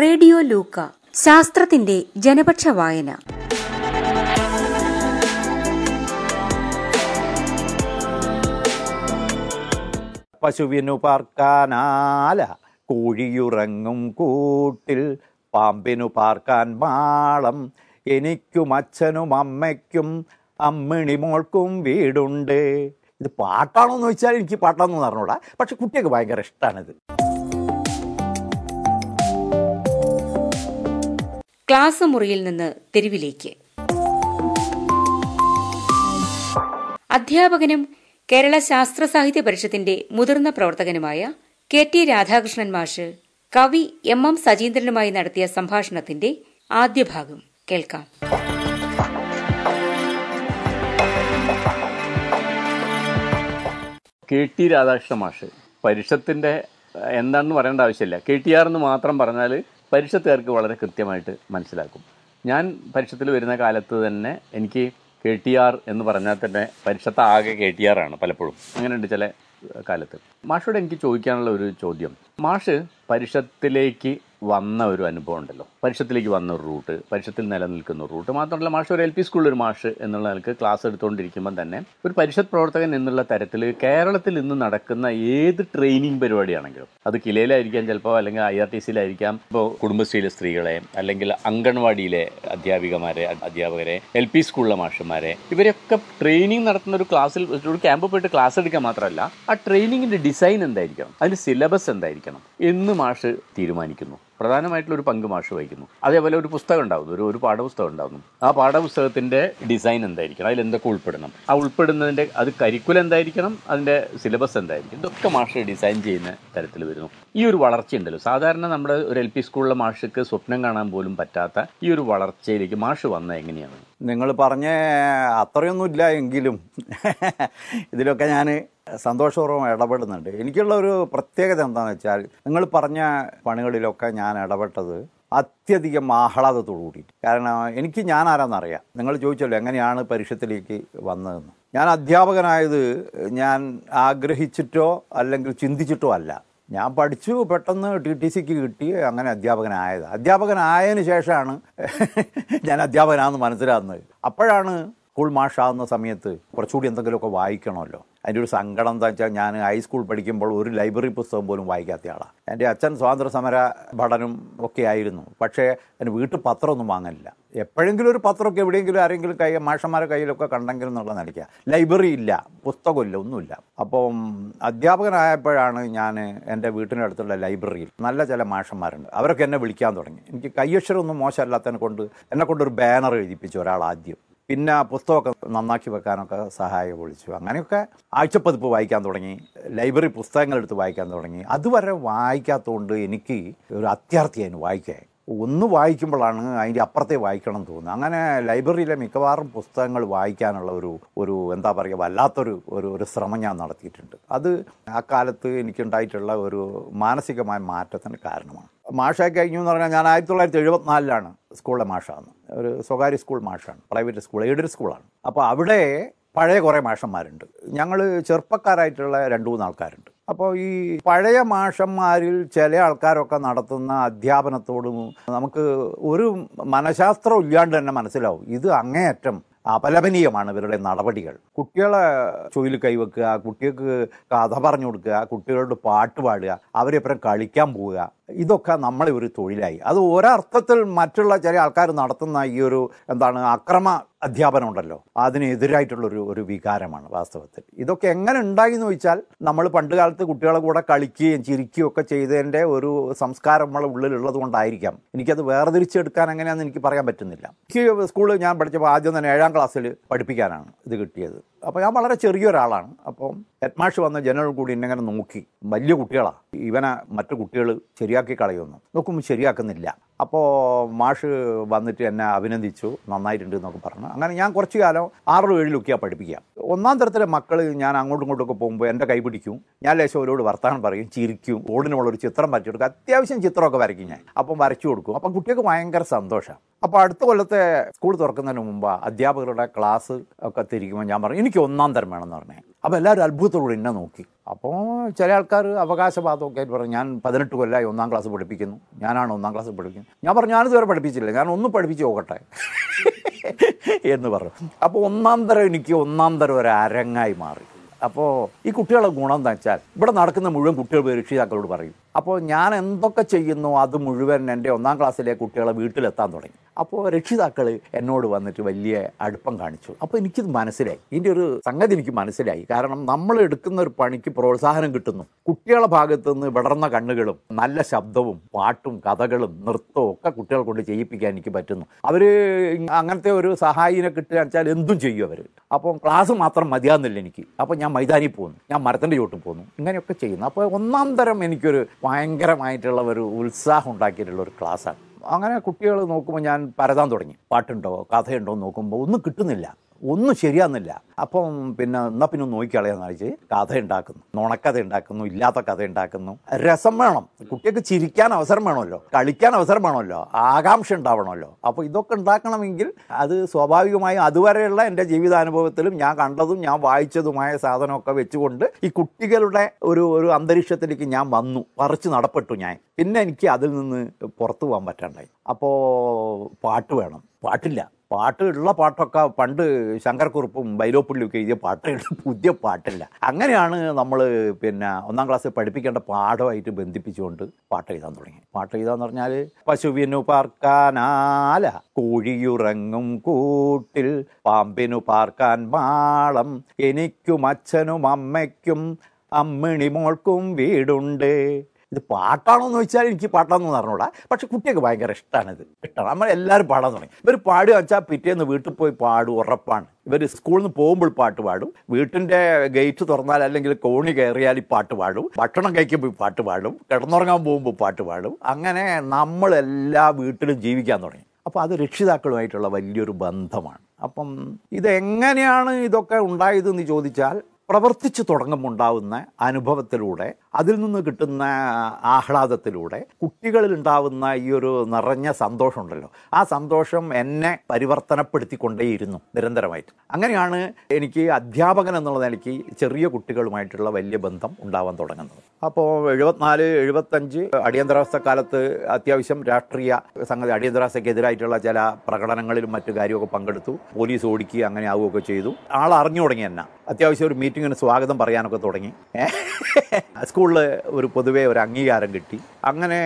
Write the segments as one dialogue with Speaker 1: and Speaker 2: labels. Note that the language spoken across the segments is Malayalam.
Speaker 1: റേഡിയോ ലൂക്ക ശാസ്ത്രത്തിന്റെ ജനപക്ഷ വായന.
Speaker 2: പശുവിനു പാർക്കാനാല കോഴിയുറങ്ങും കൂട്ടിൽ പാമ്പിനു പാർക്കാൻ മാളം എനിക്കും അച്ഛനും അമ്മയ്ക്കും അമ്മിണി മോൾക്കും വീടുണ്ട്. ഇത് പാട്ടാണോ എന്ന് വെച്ചാൽ എനിക്ക് പാട്ടാണെന്ന് പറഞ്ഞൂടാ പക്ഷെ കുട്ടിയൊക്കെ ഭയങ്കര ഇഷ്ടമാണിത്
Speaker 1: ക്ലാസ് മുറിയിൽ നിന്ന് തെരുവിലേക്ക്. അധ്യാപകനും കേരള ശാസ്ത്ര സാഹിത്യ പരിഷത്തിന്റെ മുതിർന്ന പ്രവർത്തകനുമായ കെ ടി രാധാകൃഷ്ണൻ മാഷ് കവി എം എം സജീന്ദ്രനുമായി നടത്തിയ സംഭാഷണത്തിന്റെ ആദ്യ ഭാഗം കേൾക്കാം.
Speaker 3: കെ ടി രാധാകൃഷ്ണ മാഷ് പരിഷത്തിന്റെ എന്താണെന്ന് പറയേണ്ട ആവശ്യമില്ല. കെ ടി ആർ എന്ന് മാത്രം പറഞ്ഞാൽ പരിഷത്തുകാർക്ക് വളരെ കൃത്യമായിട്ട് മനസ്സിലാക്കും. ഞാൻ പരിഷത്തിൽ വരുന്ന കാലത്ത് തന്നെ എനിക്ക് കെ ടി ആർ എന്ന് പറഞ്ഞാൽ തന്നെ പരിഷത്ത് ആകെ കെ ടി ആർ ആണ് പലപ്പോഴും. അങ്ങനെയുണ്ട് ചില കാലത്ത്. മാഷോട് എനിക്ക് ചോദിക്കാനുള്ള ഒരു ചോദ്യം. മാഷ് പരിഷത്തിലേക്ക് വന്ന ഒരു അനുഭവം ഉണ്ടല്ലോ. പരിഷത്തിലേക്ക് വന്ന ഒരു റൂട്ട് പരിഷത്തിൽ നിലനിൽക്കുന്ന റൂട്ട്. മാത്രമല്ല മാഷ് ഒരു എൽ പി സ്കൂളിൽ ഒരു മാഷ് എന്നുള്ള നിലയ്ക്ക് ക്ലാസ് എടുത്തുകൊണ്ടിരിക്കുമ്പോൾ തന്നെ ഒരു പരിഷത്ത് പ്രവർത്തകൻ എന്നുള്ള തരത്തിൽ കേരളത്തിൽ ഇന്ന് നടക്കുന്ന ഏത് ട്രെയിനിങ് പരിപാടിയാണെങ്കിലും അത് കിലയിലായിരിക്കാം ചിലപ്പോൾ അല്ലെങ്കിൽ ഐ ആർ ടി സിയിലായിരിക്കാം. ഇപ്പോൾ കുടുംബശ്രീയിലെ സ്ത്രീകളെ അല്ലെങ്കിൽ അംഗൻവാടിയിലെ അധ്യാപികമാരെ അധ്യാപകരെ എൽ പി സ്കൂളിലെ മാഷന്മാരെ ഇവരൊക്കെ ട്രെയിനിങ് നടത്തുന്ന ഒരു ക്ലാസ്സിൽ ഒരു ക്യാമ്പ് പോയിട്ട് ക്ലാസ് എടുക്കാൻ മാത്രമല്ല ആ ട്രെയിനിങ്ങിന്റെ ഡിസൈൻ എന്തായിരിക്കണം? അതിന്റെ സിലബസ് എന്തായിരിക്കണം? എന്ന് മാഷ് തീരുമാനിക്കുന്നു. പ്രധാനമായിട്ടുള്ള ഒരു പങ്ക് മാഷ് വഹിക്കുന്നു. അതേപോലെ ഒരു പുസ്തകം ഉണ്ടാകുന്നു ഒരു ഒരു പാഠപുസ്തകം ഉണ്ടാകുന്നു ആ പാഠപുസ്തകത്തിന്റെ ഡിസൈൻ എന്തായിരിക്കണം? അതിൽ എന്തൊക്കെ ഉൾപ്പെടണം? ആ ഉൾപ്പെടുന്നതിന്റെ അത് കരിക്കുലം എന്തായിരിക്കണം? അതിന്റെ സിലബസ് എന്തായിരിക്കും ഇതൊക്കെ മാഷ് ഡിസൈൻ ചെയ്യുന്ന തരത്തിൽ വരുന്നു. ഈ ഒരു വളർച്ച ഉണ്ടല്ലോ. സാധാരണ നമ്മുടെ ഒരു എൽ പി സ്കൂളിലെ മാഷക്ക് സ്വപ്നം കാണാൻ പോലും പറ്റാത്ത ഈ ഒരു വളർച്ചയിലേക്ക് മാഷ് വന്നത് എങ്ങനെയാണ്?
Speaker 2: നിങ്ങൾ പറഞ്ഞ അത്രയൊന്നുമില്ല എങ്കിലും ഇതിലൊക്കെ ഞാൻ സന്തോഷപൂർവം ഇടപെടുന്നുണ്ട്. എനിക്കുള്ള ഒരു പ്രത്യേകത എന്താണെന്ന് വെച്ചാൽ നിങ്ങൾ പറഞ്ഞ പണികളിലൊക്കെ ഞാൻ ഇടപെട്ടത് അത്യധികം ആഹ്ലാദത്തോടു കൂടിയിട്ട്. കാരണം എനിക്ക് ഞാൻ ആരാന്നറിയാം. നിങ്ങൾ ചോദിച്ചല്ലോ എങ്ങനെയാണ് പരീക്ഷത്തിലേക്ക് വന്നതെന്ന്. ഞാൻ അധ്യാപകനായത് ഞാൻ ആഗ്രഹിച്ചിട്ടോ അല്ലെങ്കിൽ ചിന്തിച്ചിട്ടോ അല്ല. ഞാൻ പഠിച്ചു പെട്ടെന്ന് ടി ടി സിക്ക് കിട്ടി അങ്ങനെ അധ്യാപകനായത്. അധ്യാപകനായതിന് ശേഷമാണ് ഞാൻ അധ്യാപകനാണെന്ന് മനസ്സിലാകുന്നത്. അപ്പോഴാണ് സ്കൂൾ മാഷാകുന്ന സമയത്ത് കുറച്ചുകൂടി എന്തെങ്കിലുമൊക്കെ വായിക്കണമല്ലോ. അതിന്റെ ഒരു സങ്കടം എന്താ വെച്ചാൽ ഞാൻ ഹൈസ്കൂൾ പഠിക്കുമ്പോൾ ഒരു ലൈബ്രറി പുസ്തകം പോലും വായിക്കാത്ത ആളാണ്. എന്റെ അച്ഛൻ സ്വാതന്ത്ര്യ സമര പഠനം ഒക്കെ ആയിരുന്നു. പക്ഷേ എന്റെ വീട്ടിൽ പത്രമൊന്നും വാങ്ങലില്ല. എപ്പോഴെങ്കിലും ഒരു പത്രമൊക്കെ എവിടെയെങ്കിലും ആരെങ്കിലും കൈ മാഷന്മാരെ കയ്യിലൊക്കെ കണ്ടെങ്കിലും എന്നുള്ള നിലയ്ക്ക്. ലൈബ്രറി ഇല്ല പുസ്തകമില്ല ഒന്നുമില്ല. അപ്പം അധ്യാപകനായപ്പോഴാണ് ഞാൻ എന്റെ വീട്ടിനടുത്തുള്ള ലൈബ്രറിയിൽ നല്ല ചില മാഷന്മാരുണ്ട്. അവരൊക്കെ എന്നെ വിളിക്കാൻ തുടങ്ങി. എനിക്ക് കയ്യക്ഷരമൊന്നും മോശമല്ലാത്തതിനെ കൊണ്ട് എന്നെ കൊണ്ടൊരു ബാനർ എഴുതിപ്പിച്ചു ഒരാൾ ആദ്യം. പിന്നെ പുസ്തകമൊക്കെ നന്നാക്കി വെക്കാനൊക്കെ സഹായം വിളിച്ചു. അങ്ങനെയൊക്കെ ആഴ്ചപ്പതിപ്പ് വായിക്കാൻ തുടങ്ങി. ലൈബ്രറി പുസ്തകങ്ങൾ എടുത്ത് വായിക്കാൻ തുടങ്ങി. അതുവരെ വായിക്കാത്തതുകൊണ്ട് എനിക്ക് ഒരു അത്യാർത്ഥിയായിരുന്നു വായിക്കാൻ ഒന്ന് വായിക്കുമ്പോഴാണ് അതിന്റെ അപ്പുറത്തെ വായിക്കണം എന്ന് തോന്നുന്നത്. അങ്ങനെ ലൈബ്രറിയിലെ മിക്കവാറും പുസ്തകങ്ങൾ വായിക്കാനുള്ള ഒരു ഒരു എന്താ പറയുക വല്ലാത്തൊരു ഒരു ഒരു ശ്രമം ഞാൻ നടത്തിയിട്ടുണ്ട്. അത് ആ കാലത്ത് എനിക്കുണ്ടായിട്ടുള്ള ഒരു മാനസികമായ മാറ്റത്തിന് കാരണമാണ്. മാഷായി കഴിഞ്ഞു എന്ന് പറഞ്ഞാൽ ഞാൻ ആയിരത്തി തൊള്ളായിരത്തി എഴുപത്തിനാലിലാണ് സ്കൂളിലെ മാഷാണ് ഒരു സ്വകാര്യ സ്കൂൾ മാഷാണ് പ്രൈവറ്റ് സ്കൂൾ എയ്ഡഡ് സ്കൂളാണ്. അപ്പോൾ അവിടെ പഴയ കുറേ മാഷന്മാരുണ്ട്. ഞങ്ങൾ ചെറുപ്പക്കാരായിട്ടുള്ള രണ്ട് മൂന്ന് ആൾക്കാരുണ്ട്. അപ്പോൾ ഈ പഴയ മാഷന്മാരിൽ ചില ആൾക്കാരൊക്കെ നടത്തുന്ന അധ്യാപനത്തോടും നമുക്ക് ഒരു മനഃശാസ്ത്രം ഇല്ലാണ്ട് തന്നെ മനസ്സിലാവും. ഇത് അങ്ങേയറ്റം അപലപനീയമാണ് ഇവരുടെ നടപടികൾ. കുട്ടികളെ ചൊയിൽ കൈവെക്കുക കുട്ടികൾക്ക് കഥ പറഞ്ഞു കൊടുക്കുക കുട്ടികളോട് പാട്ട് പാടുക അവരെപ്പുറം കളിക്കാൻ പോവുക ഇതൊക്കെ നമ്മളെ ഒരു തൊഴിലായി. അത് ഒരർത്ഥത്തിൽ മറ്റുള്ള ചില ആൾക്കാർ നടത്തുന്ന ഈ ഒരു എന്താണ് അക്രമ അധ്യാപനം ഉണ്ടല്ലോ അതിനെതിരായിട്ടുള്ളൊരു ഒരു വികാരമാണ് വാസ്തവത്തിൽ. ഇതൊക്കെ എങ്ങനെ ഉണ്ടായി എന്ന് ചോദിച്ചാൽ നമ്മൾ പണ്ട് കാലത്ത് കുട്ടികളെ കൂടെ കളിക്കുകയും ചിരിക്കുകയും ഒക്കെ ചെയ്തതിന്റെ ഒരു സംസ്കാരം നമ്മളെ ഉള്ളിലുള്ളത് കൊണ്ടായിരിക്കാം. എനിക്കത് വേർതിരിച്ചെടുക്കാൻ എങ്ങനെയാണെന്ന് എനിക്ക് പറയാൻ പറ്റുന്നില്ല. എനിക്ക് സ്കൂളിൽ ഞാൻ പഠിച്ചപ്പോൾ ആദ്യം തന്നെ ഏഴാം ക്ലാസ്സിൽ പഠിപ്പിക്കാനാണ് ഇത് കിട്ടിയത്. അപ്പോൾ ഞാൻ വളരെ ചെറിയൊരാളാണ്. അപ്പം ഹെഡ്മാഷ് വന്ന ജനറൽ കൂടി എന്നെ ഇങ്ങനെ നോക്കി. വലിയ കുട്ടികളാണ് ഇവനെ മറ്റു കുട്ടികൾ ശരിയാക്കി കളയുന്നു. നോക്കുമ്പോൾ ശരിയാക്കുന്നില്ല. അപ്പോൾ മാഷ് വന്നിട്ട് എന്നെ അഭിനന്ദിച്ചു. നന്നായിട്ടുണ്ട് എന്നൊക്കെ പറഞ്ഞു. അങ്ങനെ ഞാൻ കുറച്ച് കാലം ആറിലും ഏഴിലൊക്കെയാണ് പഠിപ്പിക്കുക ഒന്നാം തരത്തിലെ മക്കൾ ഞാൻ അങ്ങോട്ടും ഇങ്ങോട്ടൊക്കെ പോകുമ്പോൾ എന്റെ കൈ പിടിക്കും. ഞാൻ ലേശം അവരോട് വർത്തമാനം പറയും ചിരിക്കും. ഓടിനുള്ളൊരു ചിത്രം വരച്ചു കൊടുക്കും അത്യാവശ്യം ചിത്രമൊക്കെ വരയ്ക്കും ഞാൻ. അപ്പം വരച്ചു കൊടുക്കും. അപ്പം കുട്ടികൾക്ക് ഭയങ്കര സന്തോഷം. അപ്പോൾ അടുത്ത കൊല്ലത്തെ സ്കൂൾ തുറക്കുന്നതിന് മുമ്പ് അധ്യാപകരുടെ ക്ലാസ് ഒക്കെ തിരിക്കുമ്പോൾ ഞാൻ പറഞ്ഞു എനിക്ക് ഒന്നാം തരം വേണമെന്ന് പറഞ്ഞേ. അപ്പോൾ എല്ലാവരും അത്ഭുതത്തോടെ എന്നെ നോക്കി. അപ്പോൾ ചില ആൾക്കാർ അവകാശവാദമൊക്കെ ആയിട്ട് പറഞ്ഞു ഞാൻ പതിനെട്ട് കൊല്ലമായി ഒന്നാം ക്ലാസ് പഠിപ്പിക്കുന്നു. ഞാനാണ് ഒന്നാം ക്ലാസ് പഠിപ്പിക്കുന്നത്. ഞാൻ പറഞ്ഞു ഞാനിതുവരെ പഠിപ്പിച്ചില്ല ഞാൻ ഒന്ന് പഠിപ്പിച്ച് നോക്കട്ടെ. എന്ന് പറഞ്ഞു. അപ്പോൾ ഒന്നാം തരം എനിക്ക് ഒന്നാം തരം ഒരു അരങ്ങായി മാറി. അപ്പോൾ ഈ കുട്ടികളുടെ ഗുണം എന്താ വെച്ചാൽ ഇവിടെ നടക്കുന്ന മുഴുവൻ കുട്ടികൾ രക്ഷിതാക്കളോട് പറയും. അപ്പോൾ ഞാൻ എന്തൊക്കെ ചെയ്യുന്നു അത് മുഴുവൻ എന്റെ ഒന്നാം ക്ലാസ്സിലെ കുട്ടികളെ വീട്ടിലെത്താൻ തുടങ്ങി. അപ്പോൾ രക്ഷിതാക്കൾ എന്നോട് വന്നിട്ട് വലിയ അടുപ്പം കാണിച്ചു. അപ്പോൾ എനിക്കിത് മനസ്സിലായി. ഇതിന്റെ ഒരു സംഗതി എനിക്ക് മനസ്സിലായി. കാരണം നമ്മൾ എടുക്കുന്ന ഒരു പണിക്ക് പ്രോത്സാഹനം കിട്ടുന്നു. കുട്ടികളെ ഭാഗത്ത് നിന്ന് വിടർന്ന കണ്ണുകളും നല്ല ശബ്ദവും പാട്ടും കഥകളും നൃത്തവും ഒക്കെ കുട്ടികളെ കൊണ്ട് ചെയ്യിപ്പിക്കാൻ എനിക്ക് പറ്റുന്നു. അവർ അങ്ങനത്തെ ഒരു സഹായിനെ കിട്ടുക വെച്ചാൽ എന്തും ചെയ്യും അവർ അപ്പം ക്ലാസ് മാത്രം മതിയാകുന്നില്ല എനിക്ക്. അപ്പോൾ ഞാൻ മൈതാനിൽ പോകുന്നു. ഞാൻ മരത്തിന്റെ ചോട്ടിൽ പോകുന്നു. ഇങ്ങനെയൊക്കെ ചെയ്യുന്നു. അപ്പോൾ ഒന്നാം തരം എനിക്കൊരു ഭയങ്കരമായിട്ടുള്ള ഒരു ഉത്സാഹം ഉണ്ടാക്കിയിട്ടുള്ള ഒരു ക്ലാസ്സാണ്. അങ്ങനെ കുട്ടികൾ നോക്കുമ്പോൾ ഞാൻ പരതാൻ തുടങ്ങി. പാട്ടുണ്ടോ? കഥയുണ്ടോ നോക്കുമ്പോൾ ഒന്നും കിട്ടുന്നില്ല. ഒന്നും ശരിയാന്നില്ല അപ്പം പിന്നെ എന്നാൽ പിന്നെ നോക്കിക്കളയാന്ന് വെച്ച് കഥ ഉണ്ടാക്കുന്നു. നുണക്കഥ ഉണ്ടാക്കുന്നു ഇല്ലാത്ത കഥ ഉണ്ടാക്കുന്നു. രസം വേണം. കുട്ടികൾക്ക് ചിരിക്കാൻ അവസരം വേണമല്ലോ. കളിക്കാൻ അവസരം വേണമല്ലോ. ആകാംക്ഷ ഉണ്ടാവണമല്ലോ. അപ്പോൾ ഇതൊക്കെ ഉണ്ടാക്കണമെങ്കിൽ അത് സ്വാഭാവികമായും അതുവരെയുള്ള എന്റെ ജീവിതാനുഭവത്തിലും ഞാൻ കണ്ടതും ഞാൻ വായിച്ചതുമായ സാധനമൊക്കെ വെച്ചുകൊണ്ട് ഈ കുട്ടികളുടെ ഒരു ഒരു അന്തരീക്ഷത്തിലേക്ക് ഞാൻ വന്നു. പറിച്ച് നടപ്പെട്ടു ഞാൻ. പിന്നെ എനിക്ക് അതിൽ നിന്ന് പുറത്തു പോകാൻ പറ്റണ്ടായി. അപ്പോൾ പാട്ട് വേണം. പാട്ടില്ല. പാട്ട് ഉള്ള പാട്ടൊക്കെ പണ്ട് ശങ്കർക്കുറുപ്പും ബൈലോപ്പള്ളിയൊക്കെ എഴുതിയ പാട്ടുകൾ പുതിയ പാട്ടില്ല. അങ്ങനെയാണ് നമ്മൾ പിന്നെ ഒന്നാം ക്ലാസ്സിൽ പഠിപ്പിക്കേണ്ട പാഠമായിട്ട് ബന്ധിപ്പിച്ചുകൊണ്ട് പാട്ട് എഴുതാൻ തുടങ്ങി. പാട്ട് എഴുതാന്ന് പറഞ്ഞാൽ പശുവിനു പാർക്കാനാല കോഴിയുറങ്ങും കൂട്ടിൽ പാമ്പിനു പാർക്കാൻ മാളം എനിക്കും അച്ഛനും അമ്മയ്ക്കും അമ്മിണി മോൾക്കും വീടുണ്ട്. ഇത് പാട്ടാണോ എന്ന് വെച്ചാൽ എനിക്ക് പാട്ടാണെന്ന് പറഞ്ഞൂടാ പക്ഷെ കുട്ടിയൊക്കെ ഭയങ്കര ഇത് ഇഷ്ടമാണ് നമ്മൾ എല്ലാവരും പാടാൻ തുടങ്ങി. ഇവർ പാടുക വെച്ചാൽ പിറ്റേന്ന് വീട്ടിൽ പോയി പാടും ഉറപ്പാണ്. ഇവർ സ്കൂളിൽ നിന്ന് പോകുമ്പോൾ പാട്ട് പാടും. വീട്ടിന്റെ ഗേറ്റ് തുറന്നാൽ അല്ലെങ്കിൽ കോണി കയറിയാൽ ഈ പാട്ട് പാടും. ഭക്ഷണം കഴിക്കുമ്പോൾ പാട്ട് പാടും. കിടന്നുറങ്ങാൻ പോകുമ്പോൾ പാട്ട് പാടും. അങ്ങനെ നമ്മളെല്ലാ വീട്ടിലും ജീവിക്കാൻ തുടങ്ങി. അപ്പോൾ അത് രക്ഷിതാക്കളുമായിട്ടുള്ള വലിയൊരു ബന്ധമാണ്. അപ്പം ഇതെങ്ങനെയാണ് ഇതൊക്കെ ഉണ്ടായതെന്ന് ചോദിച്ചാൽ പ്രവർത്തിച്ചു തുടങ്ങുമ്പോൾ ഉണ്ടാവുന്ന അനുഭവത്തിലൂടെ അതിൽ നിന്ന് കിട്ടുന്ന ആഹ്ലാദത്തിലൂടെ കുട്ടികളിൽ ഉണ്ടാവുന്ന ഈ ഒരു നിറഞ്ഞ സന്തോഷമുണ്ടല്ലോ. ആ സന്തോഷം എന്നെ പരിവർത്തനപ്പെടുത്തിക്കൊണ്ടേയിരുന്നു നിരന്തരമായിട്ട്. അങ്ങനെയാണ് എനിക്ക് അധ്യാപകൻ എന്നുള്ള നിലയ്ക്ക് ചെറിയ കുട്ടികളുമായിട്ടുള്ള വലിയ ബന്ധം ഉണ്ടാവാൻ തുടങ്ങുന്നത്. അപ്പോൾ എഴുപത്തിനാല് എഴുപത്തഞ്ച് അടിയന്തരാവസ്ഥ കാലത്ത് അത്യാവശ്യം രാഷ്ട്രീയ സംഗതി അടിയന്തരാവസ്ഥക്കെതിരായിട്ടുള്ള ചില പ്രകടനങ്ങളിലും മറ്റു കാര്യമൊക്കെ പങ്കെടുത്തു. പോലീസ് ഓടിക്കുക അങ്ങനെ ആവുകയൊക്കെ ചെയ്തു. ആൾ അറിഞ്ഞു തുടങ്ങി എന്നെ. അത്യാവശ്യം ഒരു മീറ്റിങ്ങിന് സ്വാഗതം പറയാനൊക്കെ തുടങ്ങി. സ്കൂളിൽ ഒരു പൊതുവേ ഒരു അംഗീകാരം കിട്ടി. അങ്ങനെ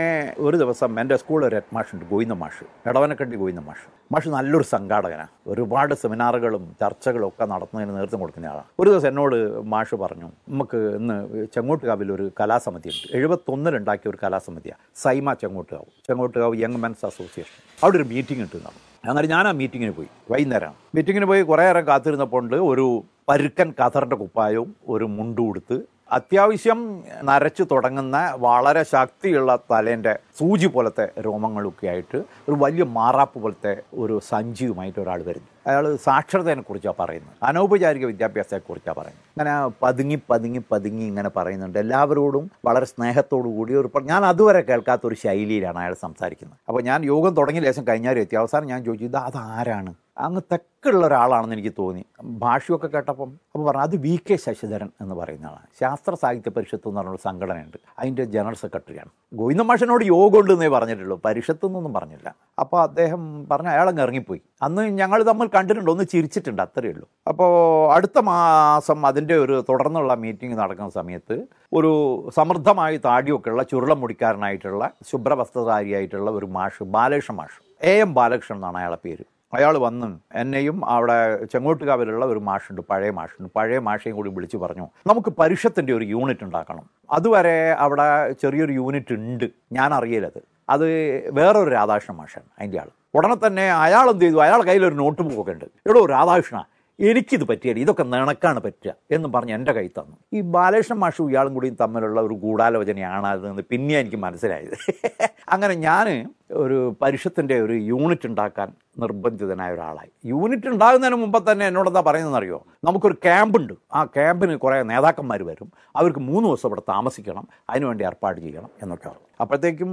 Speaker 2: ഒരു ദിവസം എന്റെ സ്കൂളിൽ ഒരു ഹെഡ് മാഷുണ്ട് ഗോയിന്ന മാഷ് എടവനക്കണ്ടി ഗോയിന്ന മാഷ്. മാഷ് നല്ലൊരു സംഘാടകനാണ് ഒരുപാട് സെമിനാറുകളും ചർച്ചകളും ഒക്കെ നടത്തുന്നതിന് നേതൃത്വം കൊടുക്കുന്ന ആളാണ് ഒരു ദിവസം എന്നോട് മാഷ് പറഞ്ഞു നമുക്ക് ഇന്ന് ചെങ്ങോട്ടുകാവിൽ ഒരു കലാസമിതി ഉണ്ട്. എഴുപത്തൊന്നിൽ ഉണ്ടാക്കിയ ഒരു കലാസമിതിയാണ് Saima Chengottukavu Chengottukavu young men's association. അവിടെ ഒരു മീറ്റിംഗ് ഉണ്ട് നടന്നു അങ്ങനെ ഞാൻ ആ മീറ്റിങ്ങിന് പോയി വൈകുന്നേരം മീറ്റിങ്ങിന് പോയി കുറേ നേരം കാത്തിരുന്നപ്പോൾ ഒരു പരുക്കൻ കഥറിന്റെ കുപ്പായവും ഒരു മുണ്ടും ഉടുത്ത് അത്യാവശ്യം നരച്ചു തുടങ്ങുന്ന വളരെ ശക്തിയുള്ള തലേന്റെ സൂചി പോലത്തെ രോമങ്ങളൊക്കെ ആയിട്ട് ഒരു വലിയ മാറാപ്പ് പോലത്തെ ഒരു സഞ്ചിയുമായിട്ട് ഒരാൾ വരുന്നു. അയാൾ സാക്ഷരതയെക്കുറിച്ചാണ് പറയുന്നത്. അനൗപചാരിക വിദ്യാഭ്യാസത്തെക്കുറിച്ചാണ് പറയുന്നത്. അങ്ങനെ പതുങ്ങി പതുങ്ങി പതുങ്ങി ഇങ്ങനെ പറയുന്നുണ്ട്. എല്ലാവരോടും വളരെ സ്നേഹത്തോടു കൂടി ഒരു ഞാൻ അതുവരെ കേൾക്കാത്ത ഒരു ശൈലിയിലാണ് അയാൾ സംസാരിക്കുന്നത്. അപ്പോൾ ഞാൻ യോഗം തുടങ്ങിയ ലേശം കഴിഞ്ഞാലും എത്തി അവസാനം ഞാൻ ചോദിച്ചു ഇത് അതാരാണ് അങ്ങ് തെക്കുള്ള ഒരാളാണെന്ന് എനിക്ക് തോന്നി. ഭാഷയൊക്കെ കേട്ടപ്പം അപ്പോൾ പറഞ്ഞു അത് വി കെ ശശിധരൻ എന്ന് പറയുന്ന ആളാണ്. ശാസ്ത്ര സാഹിത്യ പരിഷത്ത് എന്ന് പറഞ്ഞൊരു സംഘടനയുണ്ട്. അതിന്റെ ജനറൽ സെക്രട്ടറിയാണ്. ഗോവിന്ദ മാഷനോട് യോഗം ഉണ്ടെന്നേ പറഞ്ഞിട്ടുള്ളൂ. പരിഷത്ത് എന്നൊന്നും പറഞ്ഞില്ല. അപ്പോൾ അദ്ദേഹം പറഞ്ഞ അയാളങ്ങ് ഇറങ്ങിപ്പോയി. അന്ന് ഞങ്ങൾ തമ്മിൽ കണ്ടിട്ടുണ്ട്. ഒന്ന് ചിരിച്ചിട്ടുണ്ട്. അത്രയേ ഉള്ളൂ. അപ്പോൾ അടുത്ത മാസം അതിന്റെ ഒരു തുടർന്നുള്ള മീറ്റിംഗ് നടക്കുന്ന സമയത്ത് ഒരു സമൃദ്ധമായി താടിയൊക്കെ ഉള്ള ചുരുളം മുടിക്കാരനായിട്ടുള്ള ശുഭ്രവസ്ത്രധാരിയായിട്ടുള്ള ഒരു മാഷ് ബാലകൃഷ്ണ മാഷ്. എ എം ബാലകൃഷ്ണൻ എന്നാണ് അയാളെ പേര്. അയാൾ വന്ന് എന്നെയും അവിടെ ചെങ്ങോട്ടുകാവിലുള്ള ഒരു മാഷുണ്ട് പഴയ മാഷുണ്ട്. പഴയ മാഷയും കൂടി വിളിച്ച് പറഞ്ഞു നമുക്ക് പരിഷത്തിന്റെ ഒരു യൂണിറ്റ് ഉണ്ടാക്കണം. അതുവരെ അവിടെ ചെറിയൊരു യൂണിറ്റ് ഉണ്ട്. ഞാൻ അറിയരുത് അത്. വേറൊരു രാധാകൃഷ്ണ മാഷാണ് അതിന്റെ ആൾ ഉടനെ തന്നെ അയാൾ എന്ത് ചെയ്തു? അയാൾ കയ്യിലൊരു നോട്ട് ബുക്കൊക്കെ ഉണ്ട്. എടോ രാധാകൃഷ്ണ എനിക്കിത് പറ്റിയല്ല ഇതൊക്കെ നിണക്കാണ് പറ്റുക എന്ന് പറഞ്ഞ് എന്റെ കൈ തന്നു. ഈ ബാലകൃഷ്ണൻ മാഷും ഇയാളും കൂടിയും തമ്മിലുള്ള ഒരു ഗൂഢാലോചനയാണ് അതെന്ന് പിന്നെ എനിക്ക് മനസ്സിലായത്. അങ്ങനെ ഞാൻ ഒരു പരിഷത്തിന്റെ ഒരു യൂണിറ്റ് ഉണ്ടാക്കാൻ നിർബന്ധിതനായ ഒരാളായി. യൂണിറ്റ് ഉണ്ടാകുന്നതിന് മുമ്പ് തന്നെ എന്നോട് എന്താ പറയുന്നതെന്നറിയോ? നമുക്കൊരു ക്യാമ്പുണ്ട്. ആ ക്യാമ്പിന് കുറേ നേതാക്കന്മാർ വരും. അവർക്ക് മൂന്ന് ദിവസം ഇവിടെ താമസിക്കണം. അതിനുവേണ്ടി ഏർപ്പാട് ചെയ്യണം എന്നൊക്കെ അപ്പോഴത്തേക്കും